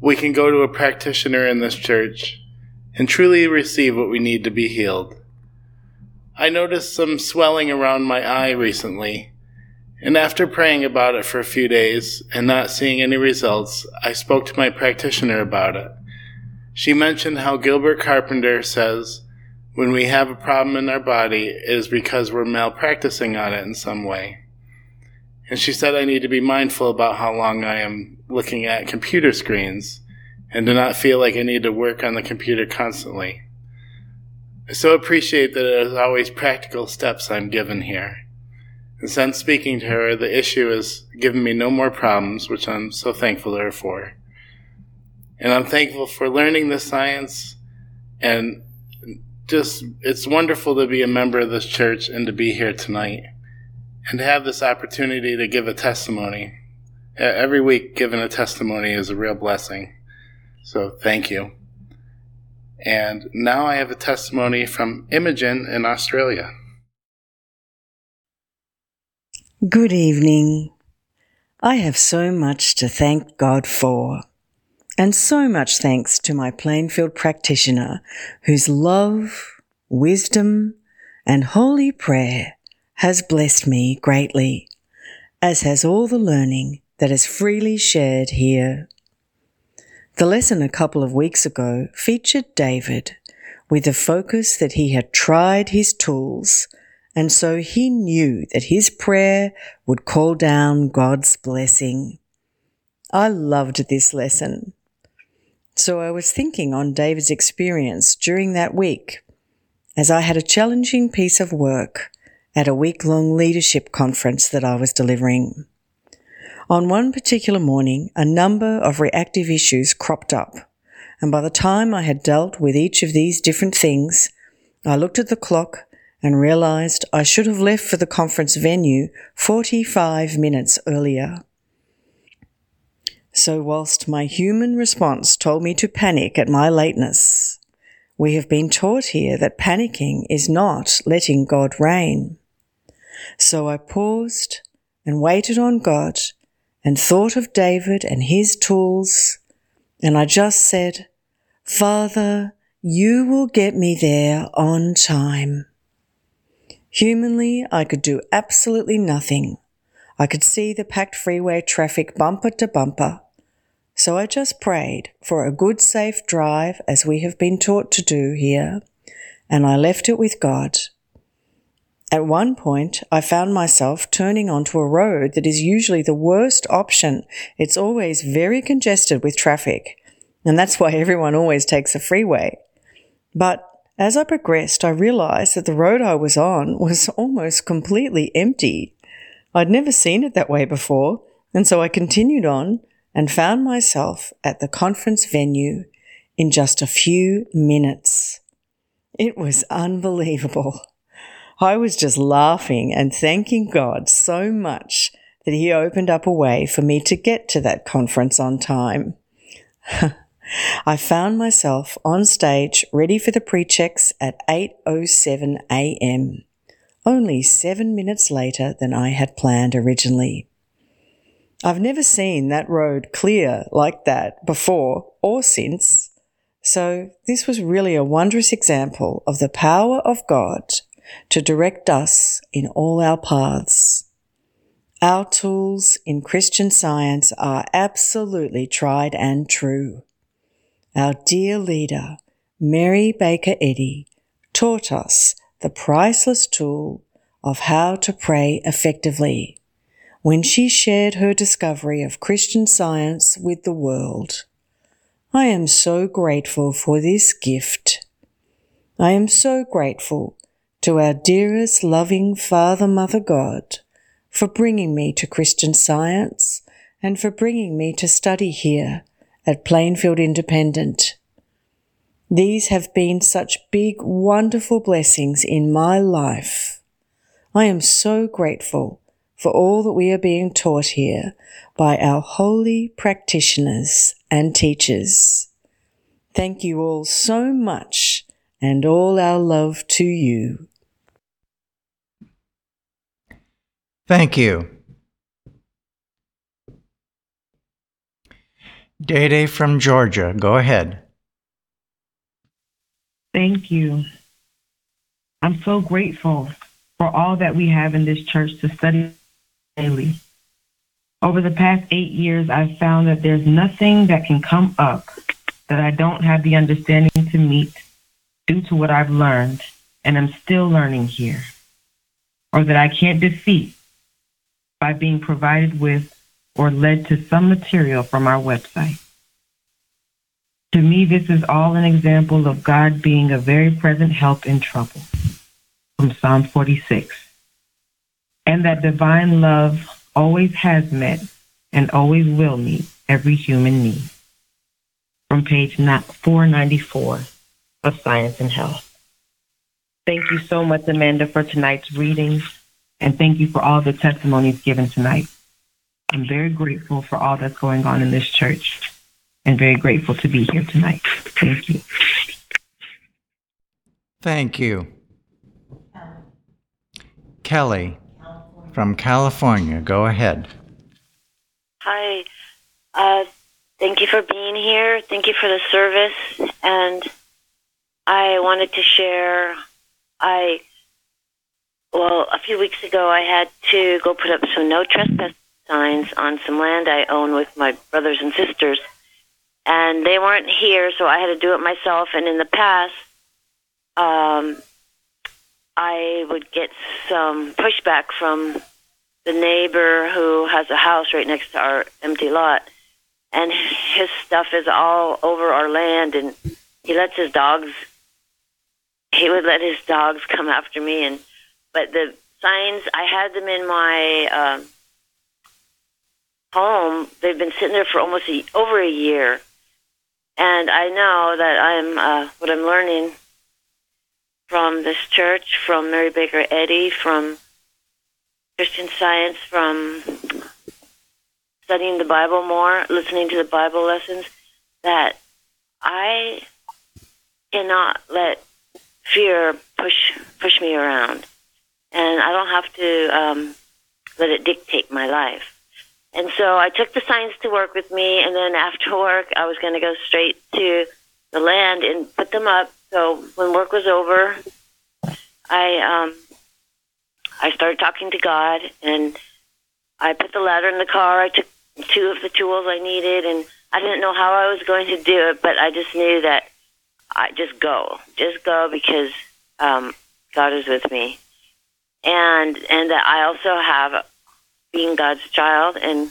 we can go to a practitioner in this church and truly receive what we need to be healed. I noticed some swelling around my eye recently, and after praying about it for a few days and not seeing any results, I spoke to my practitioner about it. She mentioned how Gilbert Carpenter says when we have a problem in our body, it is because we're malpracticing on it in some way. And she said I need to be mindful about how long I am looking at computer screens and do not feel like I need to work on the computer constantly. I so appreciate that it is always practical steps I'm given here. And since speaking to her, the issue has given me no more problems, which I'm so thankful to her for. And I'm thankful for learning this science and just, it's wonderful to be a member of this church and to be here tonight and to have this opportunity to give a testimony. Every week, giving a testimony is a real blessing. So thank you. And now I have a testimony from Imogen in Australia. Good evening. I have so much to thank God for, and so much thanks to my Plainfield practitioner whose love, wisdom, and holy prayer has blessed me greatly, as has all the learning that is freely shared here. The lesson a couple of weeks ago featured David with the focus that he had tried his tools and so he knew that his prayer would call down God's blessing. I loved this lesson. So I was thinking on David's experience during that week as I had a challenging piece of work at a week long leadership conference that I was delivering. On one particular morning, a number of reactive issues cropped up, and by the time I had dealt with each of these different things, I looked at the clock and realized I should have left for the conference venue 45 minutes earlier. So, whilst my human response told me to panic at my lateness, we have been taught here that panicking is not letting God reign. So I paused and waited on God and thought of David and his tools, and I just said, Father, you will get me there on time. Humanly, I could do absolutely nothing. I could see the packed freeway traffic bumper to bumper. So I just prayed for a good, safe drive as we have been taught to do here, and I left it with God. At one point, I found myself turning onto a road that is usually the worst option. It's always very congested with traffic, and that's why everyone always takes a freeway. But as I progressed, I realized that the road I was on was almost completely empty. I'd never seen it that way before, and so I continued on and found myself at the conference venue in just a few minutes. It was unbelievable. I was just laughing and thanking God so much that He opened up a way for me to get to that conference on time. *laughs* I found myself on stage ready for the pre-checks at 8:07 a.m. Only 7 minutes later than I had planned originally. I've never seen that road clear like that before or since. So this was really a wondrous example of the power of God to direct us in all our paths. Our tools in Christian science are absolutely tried and true. Our dear leader, Mary Baker Eddy, taught us the priceless tool of how to pray effectively when she shared her discovery of Christian science with the world. I am so grateful for this gift. I am so grateful to our dearest loving Father, Mother God for bringing me to Christian science and for bringing me to study here at Plainfield Independent. These have been such big, wonderful blessings in my life. I am so grateful for all that we are being taught here by our holy practitioners and teachers. Thank you all so much and all our love to you. Thank you. Day Day from Georgia, go ahead. Thank you. I'm so grateful for all that we have in this church to study daily. Over the past eight years, I've found that there's nothing that can come up that I don't have the understanding to meet due to what I've learned and I'm still learning here, or that I can't defeat by being provided with or led to some material from our website. To me, this is all an example of God being a very present help in trouble from Psalm 46. And that divine love always has met and always will meet every human need. From page 494 of Science and Health. Thank you so much, Amanda, for tonight's readings, and thank you for all the testimonies given tonight. I'm very grateful for all that's going on in this church and very grateful to be here tonight. Thank you. Thank you. Kelly from California, go ahead. Hi. Uh, thank you for being here. Thank you for the service. And I wanted to share. I, well, a few weeks ago, I had to go put up some no trespass signs on some land I own with my brothers and sisters. And they weren't here, so I had to do it myself. And in the past, um, I would get some pushback from the neighbor who has a house right next to our empty lot. And his stuff is all over our land, and he lets his dogs. He would let his dogs *laughs* come after me, and but the signs I had them in my uh, home. They've been sitting there for almost a, over a year, and I know that I'm uh, what I'm learning from this church, from Mary Baker Eddy, from Christian Science, from studying the Bible more, listening to the Bible lessons, that I cannot let fear push push me around, and I don't have to um, let it dictate my life. And so I took the signs to work with me, and then after *laughs* work, I was going to go straight to the land and put them up. So when work was over, I um, I started talking to God, and I put the ladder in the car. I took two of the tools I needed, and I didn't know how I was going to do it, but I just knew that I just go, just go because um, God is with me, and and that I also have being God's child and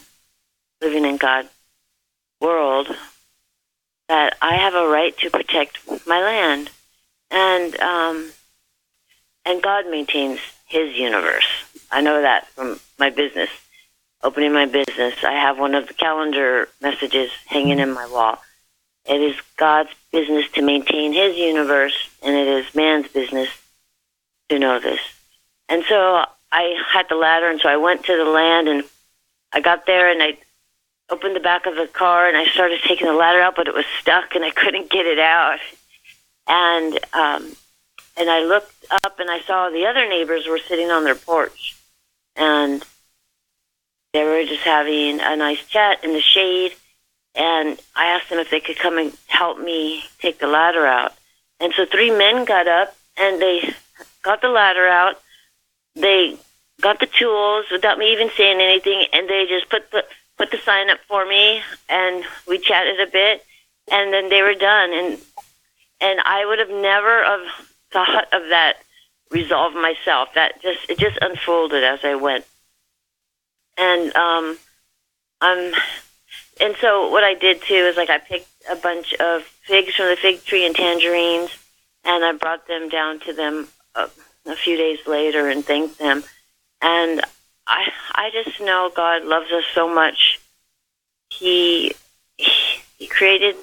living in God's world that I have a right to protect my land, and um, and God maintains His universe. I know that from my business, opening my business. I have one of the calendar messages hanging in my wall, it is God's business to maintain his universe, and it is man's business to know this. And so I had the ladder, and so I went to the land, and I got there, and I opened the back of the car, and I started taking the ladder out, but it was stuck, and I couldn't get it out. And um, and I looked up, and I saw the other neighbors were sitting on their porch, and they were just having a nice chat in the shade. And I asked them if they could come and help me take the ladder out. And so three men got up and they got the ladder out. They got the tools without me even saying anything, and they just put the put the sign up for me, and we chatted a bit, and then they were done. And and I would have never have thought of that resolve myself. That just it just unfolded as I went. And um, um, and so what I did too is like I picked a bunch of figs from the fig tree and tangerines, and I brought them down to them a, a few days later and thanked them. And I I just know God loves us so much. He he created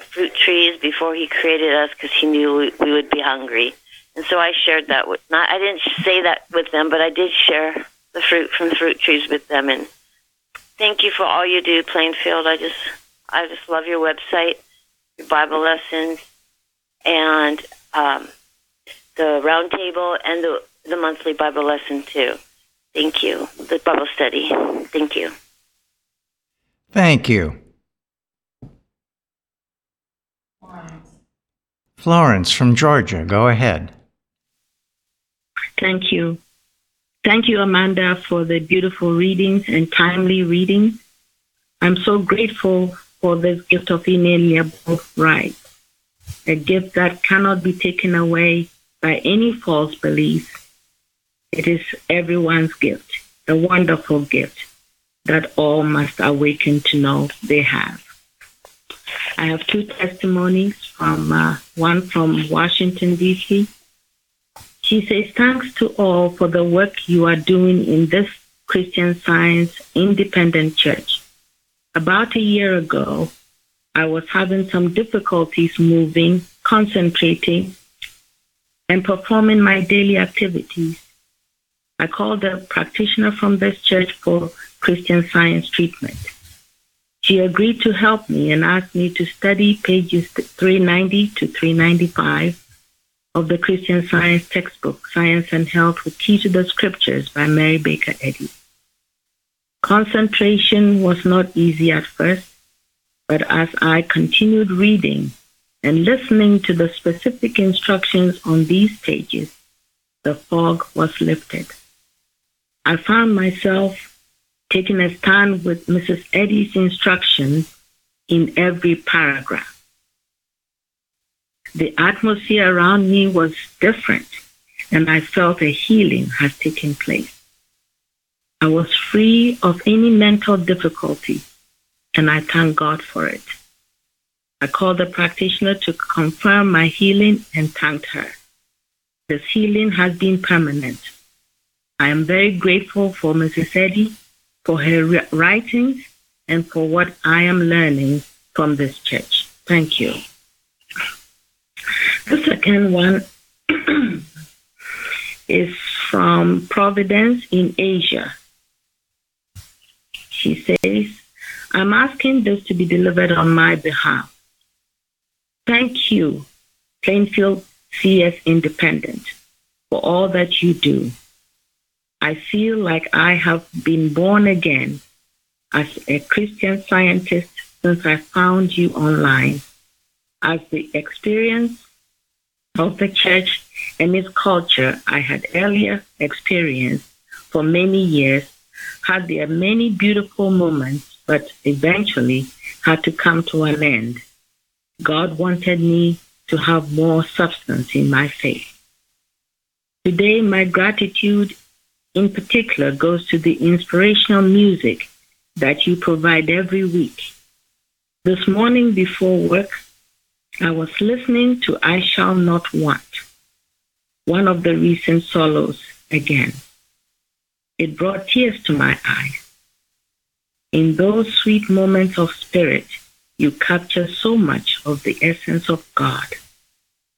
fruit trees before he created us because he knew we, we would be hungry. And so I shared that with not I didn't say that with them, but I did share the fruit from the fruit trees with them and thank you for all you do, Plainfield. I just I just love your website, your Bible lessons and um, the roundtable and the the monthly Bible lesson too. Thank you. The bubble study. Thank you. Thank you. Florence from Georgia, go ahead. Thank you. Thank you, Amanda, for the beautiful readings and timely readings. I'm so grateful for this gift of inalienable rights, a gift that cannot be taken away by any false belief. It is everyone's gift, a wonderful gift that all must awaken to know they have. I have two testimonies from uh, one from Washington, D.C. She says, Thanks to all for the work you are doing in this Christian Science independent church. About a year ago, I was having some difficulties moving, concentrating, and performing my daily activities. I called a practitioner from this church for Christian Science treatment. She agreed to help me and asked me to study pages 390 to 395 of the Christian Science textbook, Science and Health with Key to the Scriptures by Mary Baker Eddy. Concentration was not easy at first, but as I continued reading and listening to the specific instructions on these pages, the fog was lifted. I found myself taking a stand with Mrs. Eddy's instructions in every paragraph. The atmosphere around me was different, and I felt a healing had taken place. I was free of any mental difficulty, and I thank God for it. I called the practitioner to confirm my healing and thanked her. This healing has been permanent. I am very grateful for Mrs. Eddy for her writings and for what I am learning from this church. Thank you. The second one *clears throat* is from Providence in Asia. She says, I'm asking this to be delivered on my behalf. Thank you, Plainfield CS Independent, for all that you do. I feel like I have been born again as a Christian scientist since I found you online. As the experience of the church and its culture I had earlier experienced for many years had their many beautiful moments, but eventually had to come to an end. God wanted me to have more substance in my faith. Today, my gratitude in particular goes to the inspirational music that you provide every week. This morning before work, I was listening to I Shall Not Want, one of the recent solos again. It brought tears to my eyes. In those sweet moments of spirit, you capture so much of the essence of God,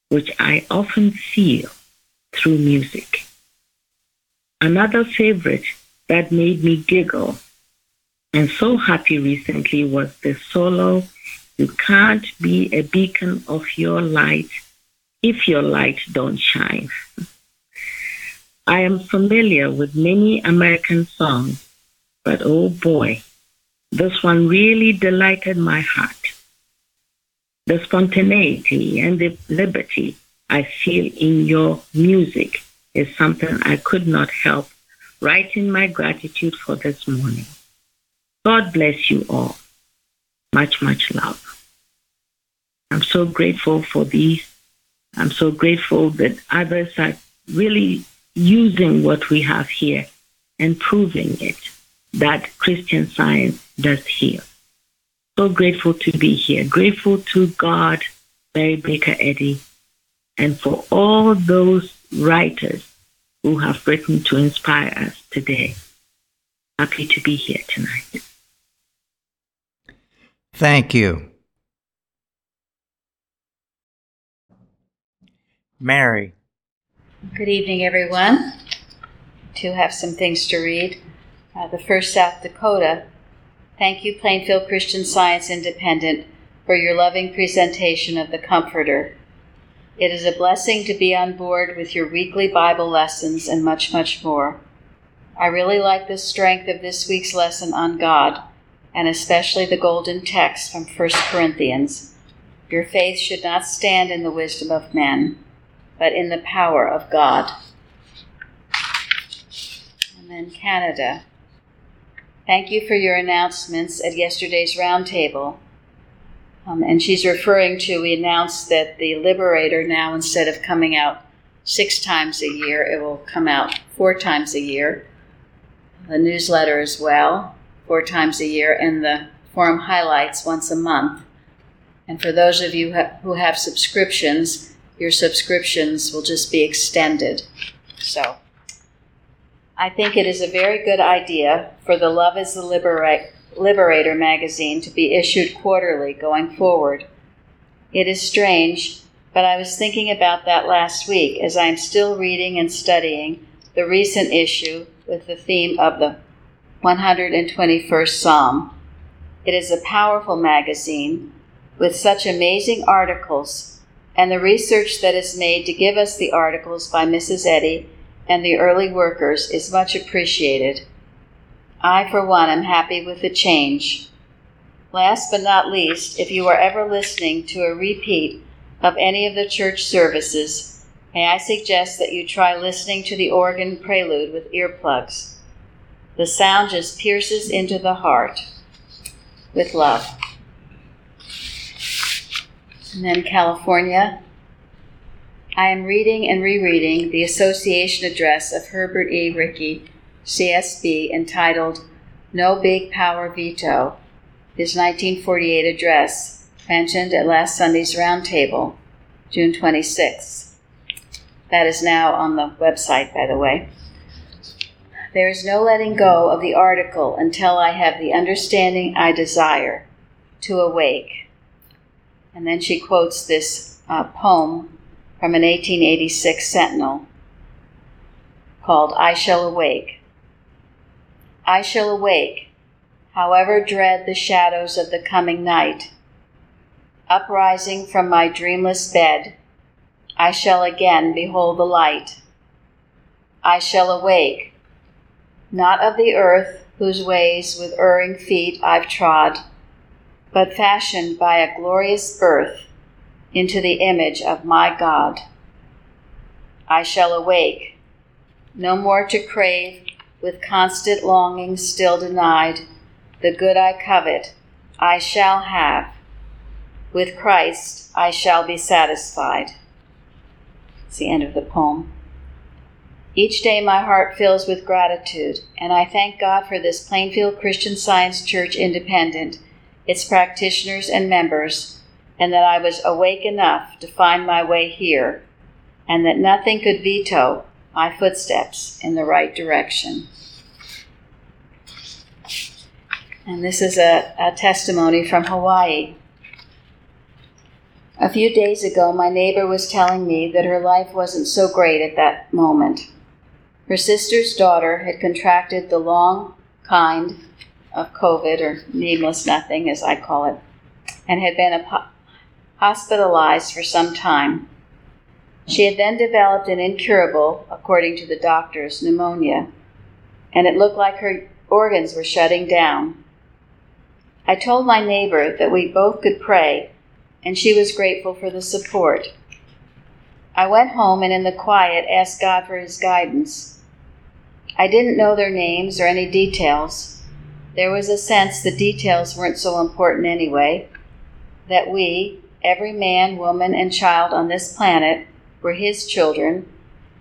which I often feel through music. Another favorite that made me giggle and so happy recently was the solo You can't be a beacon of your light if your light don't shine. I am familiar with many American songs, but oh boy, this one really delighted my heart. The spontaneity and the liberty I feel in your music is something I could not help writing my gratitude for this morning. God bless you all. Much, much love. I'm so grateful for these. I'm so grateful that others are really using what we have here and proving it that Christian science does heal. So grateful to be here. Grateful to God, Mary Baker Eddy, and for all those writers who have written to inspire us today. Happy to be here tonight. Thank you. Mary. Good evening, everyone. To have some things to read. Uh, the first South Dakota. Thank you, Plainfield Christian Science Independent, for your loving presentation of the Comforter. It is a blessing to be on board with your weekly Bible lessons and much, much more. I really like the strength of this week's lesson on God, and especially the golden text from 1 Corinthians. Your faith should not stand in the wisdom of men, but in the power of God. And then Canada. Thank you for your announcements at yesterday's roundtable. Um, and she's referring to, we announced that the Liberator now, instead of coming out six times a year, it will come out four times a year. The newsletter as well, four times a year, and the forum highlights once a month. And for those of you who have subscriptions, your subscriptions will just be extended. So I think it is a very good idea for the Love is the Liberator Liberator magazine to be issued quarterly going forward. It is strange, but I was thinking about that last week as I am still reading and studying the recent issue with the theme of the 121st Psalm. It is a powerful magazine with such amazing articles, and the research that is made to give us the articles by Mrs. Eddy and the early workers is much appreciated. I, for one, am happy with the change. Last but not least, if you are ever listening to a repeat of any of the church services, may I suggest that you try listening to the organ prelude with earplugs. The sound just pierces into the heart with love. And then California. I am reading and rereading the Association Address of Herbert E. Rickey CSB, entitled No Big Power Veto, his 1948 address, mentioned at last Sunday's roundtable, June 26th. That is now on the website, by the way. There is no letting go of the article until I have the understanding I desire to awake. And then she quotes this uh, poem from an 1886 Sentinel called I Shall Awake. I shall awake, however dread the shadows of the coming night. Uprising from my dreamless bed, I shall again behold the light. I shall awake, not of the earth whose ways with erring feet I've trod, but fashioned by a glorious birth into the image of my God. I shall awake, no more to crave with constant longing still denied, the good I covet, I shall have. With Christ I shall be satisfied. It's the end of the poem. Each day my heart fills with gratitude, and I thank God for this Plainfield Christian Science Church Independent, its practitioners and members, and that I was awake enough to find my way here, and that nothing could veto my footsteps in the right direction. And this is a, a testimony from Hawaii. A few days ago, my neighbor was telling me that her life wasn't so great at that moment. Her sister's daughter had contracted the long kind of COVID, or nameless nothing as I call it, and had been hospitalized for some time. She had then developed an incurable, according to the doctors, pneumonia, and it looked like her organs were shutting down. I told my neighbor that we both could pray, and she was grateful for the support. I went home and in the quiet asked God for his guidance. I didn't know their names or any details. There was a sense the details weren't so important anyway, that we, every man, woman, and child on this planet, were his children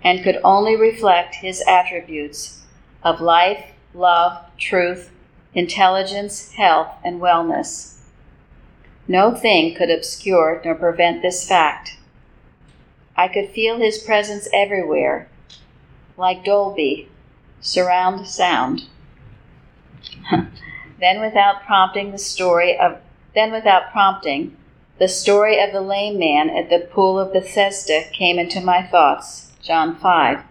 and could only reflect his attributes of life, love, truth, intelligence, health, and wellness. No thing could obscure nor prevent this fact. I could feel his presence everywhere, like Dolby, surround sound. *laughs* then without prompting the story of then without prompting, the story of the lame man at the pool of Bethesda came into my thoughts, John 5.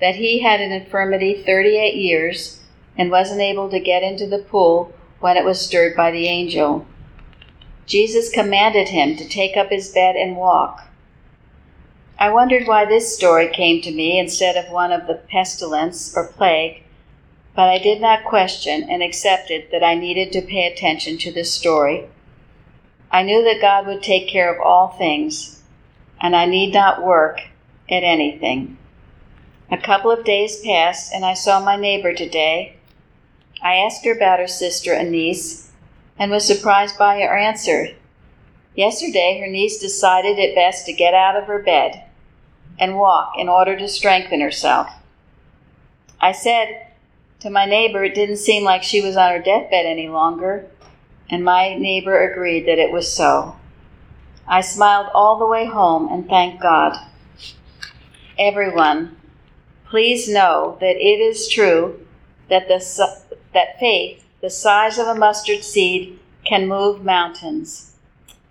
That he had an infirmity 38 years and wasn't able to get into the pool when it was stirred by the angel. Jesus commanded him to take up his bed and walk. I wondered why this story came to me instead of one of the pestilence or plague, but I did not question and accepted that I needed to pay attention to this story I knew that God would take care of all things, and I need not work at anything. A couple of days passed, and I saw my neighbor today. I asked her about her sister and niece, and was surprised by her answer. Yesterday, her niece decided it best to get out of her bed and walk in order to strengthen herself. I said to my neighbor it didn't seem like she was on her deathbed any longer, and my neighbor agreed that it was so. I smiled all the way home and thanked God. Everyone, please know that it is true that, the, that faith, the size of a mustard seed, can move mountains.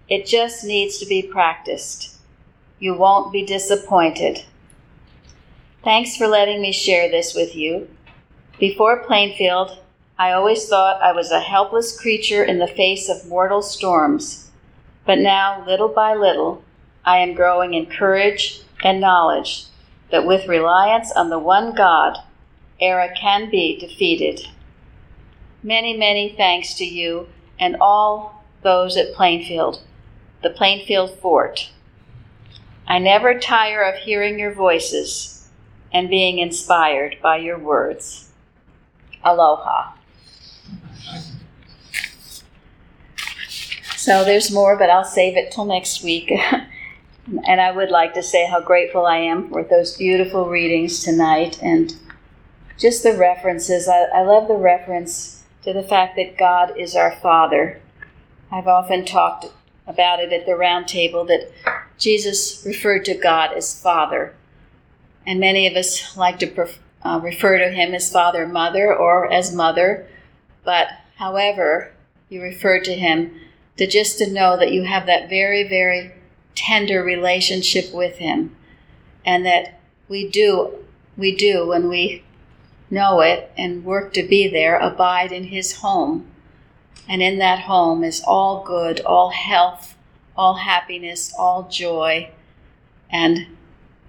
It just needs to be practiced. You won't be disappointed. Thanks for letting me share this with you. Before Plainfield, I always thought I was a helpless creature in the face of mortal storms. But now, little by little, I am growing in courage and knowledge that with reliance on the one God, error can be defeated. Many, many thanks to you and all those at Plainfield, the Plainfield Fort. I never tire of hearing your voices and being inspired by your words. Aloha. So there's more, but I'll save it till next week. *laughs* and I would like to say how grateful I am for those beautiful readings tonight and just the references. I, I love the reference to the fact that God is our Father. I've often talked about it at the round table that Jesus referred to God as Father. And many of us like to pref- uh, refer to him as Father, Mother, or as Mother. But however you refer to him, to just to know that you have that very, very tender relationship with Him, and that we do, we do when we know it and work to be there, abide in His home. And in that home is all good, all health, all happiness, all joy. And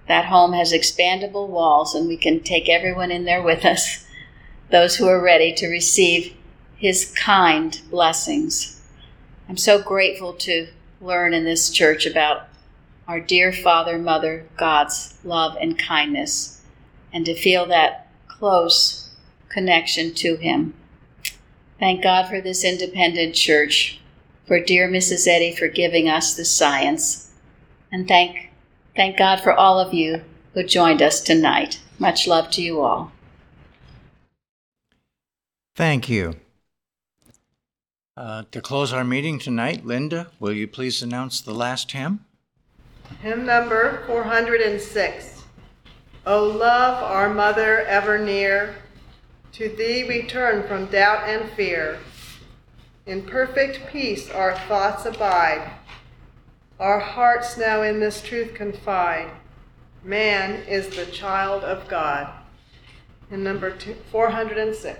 that home has expandable walls, and we can take everyone in there with us, those who are ready to receive His kind blessings. I'm so grateful to learn in this church about our dear Father, Mother, God's love and kindness, and to feel that close connection to Him. Thank God for this independent church, for dear Mrs. Eddy for giving us the science, and thank, thank God for all of you who joined us tonight. Much love to you all. Thank you. Uh, to close our meeting tonight, Linda, will you please announce the last hymn? Hymn number 406. O love, our mother ever near, to thee we turn from doubt and fear. In perfect peace our thoughts abide. Our hearts now in this truth confide. Man is the child of God. And number two, 406.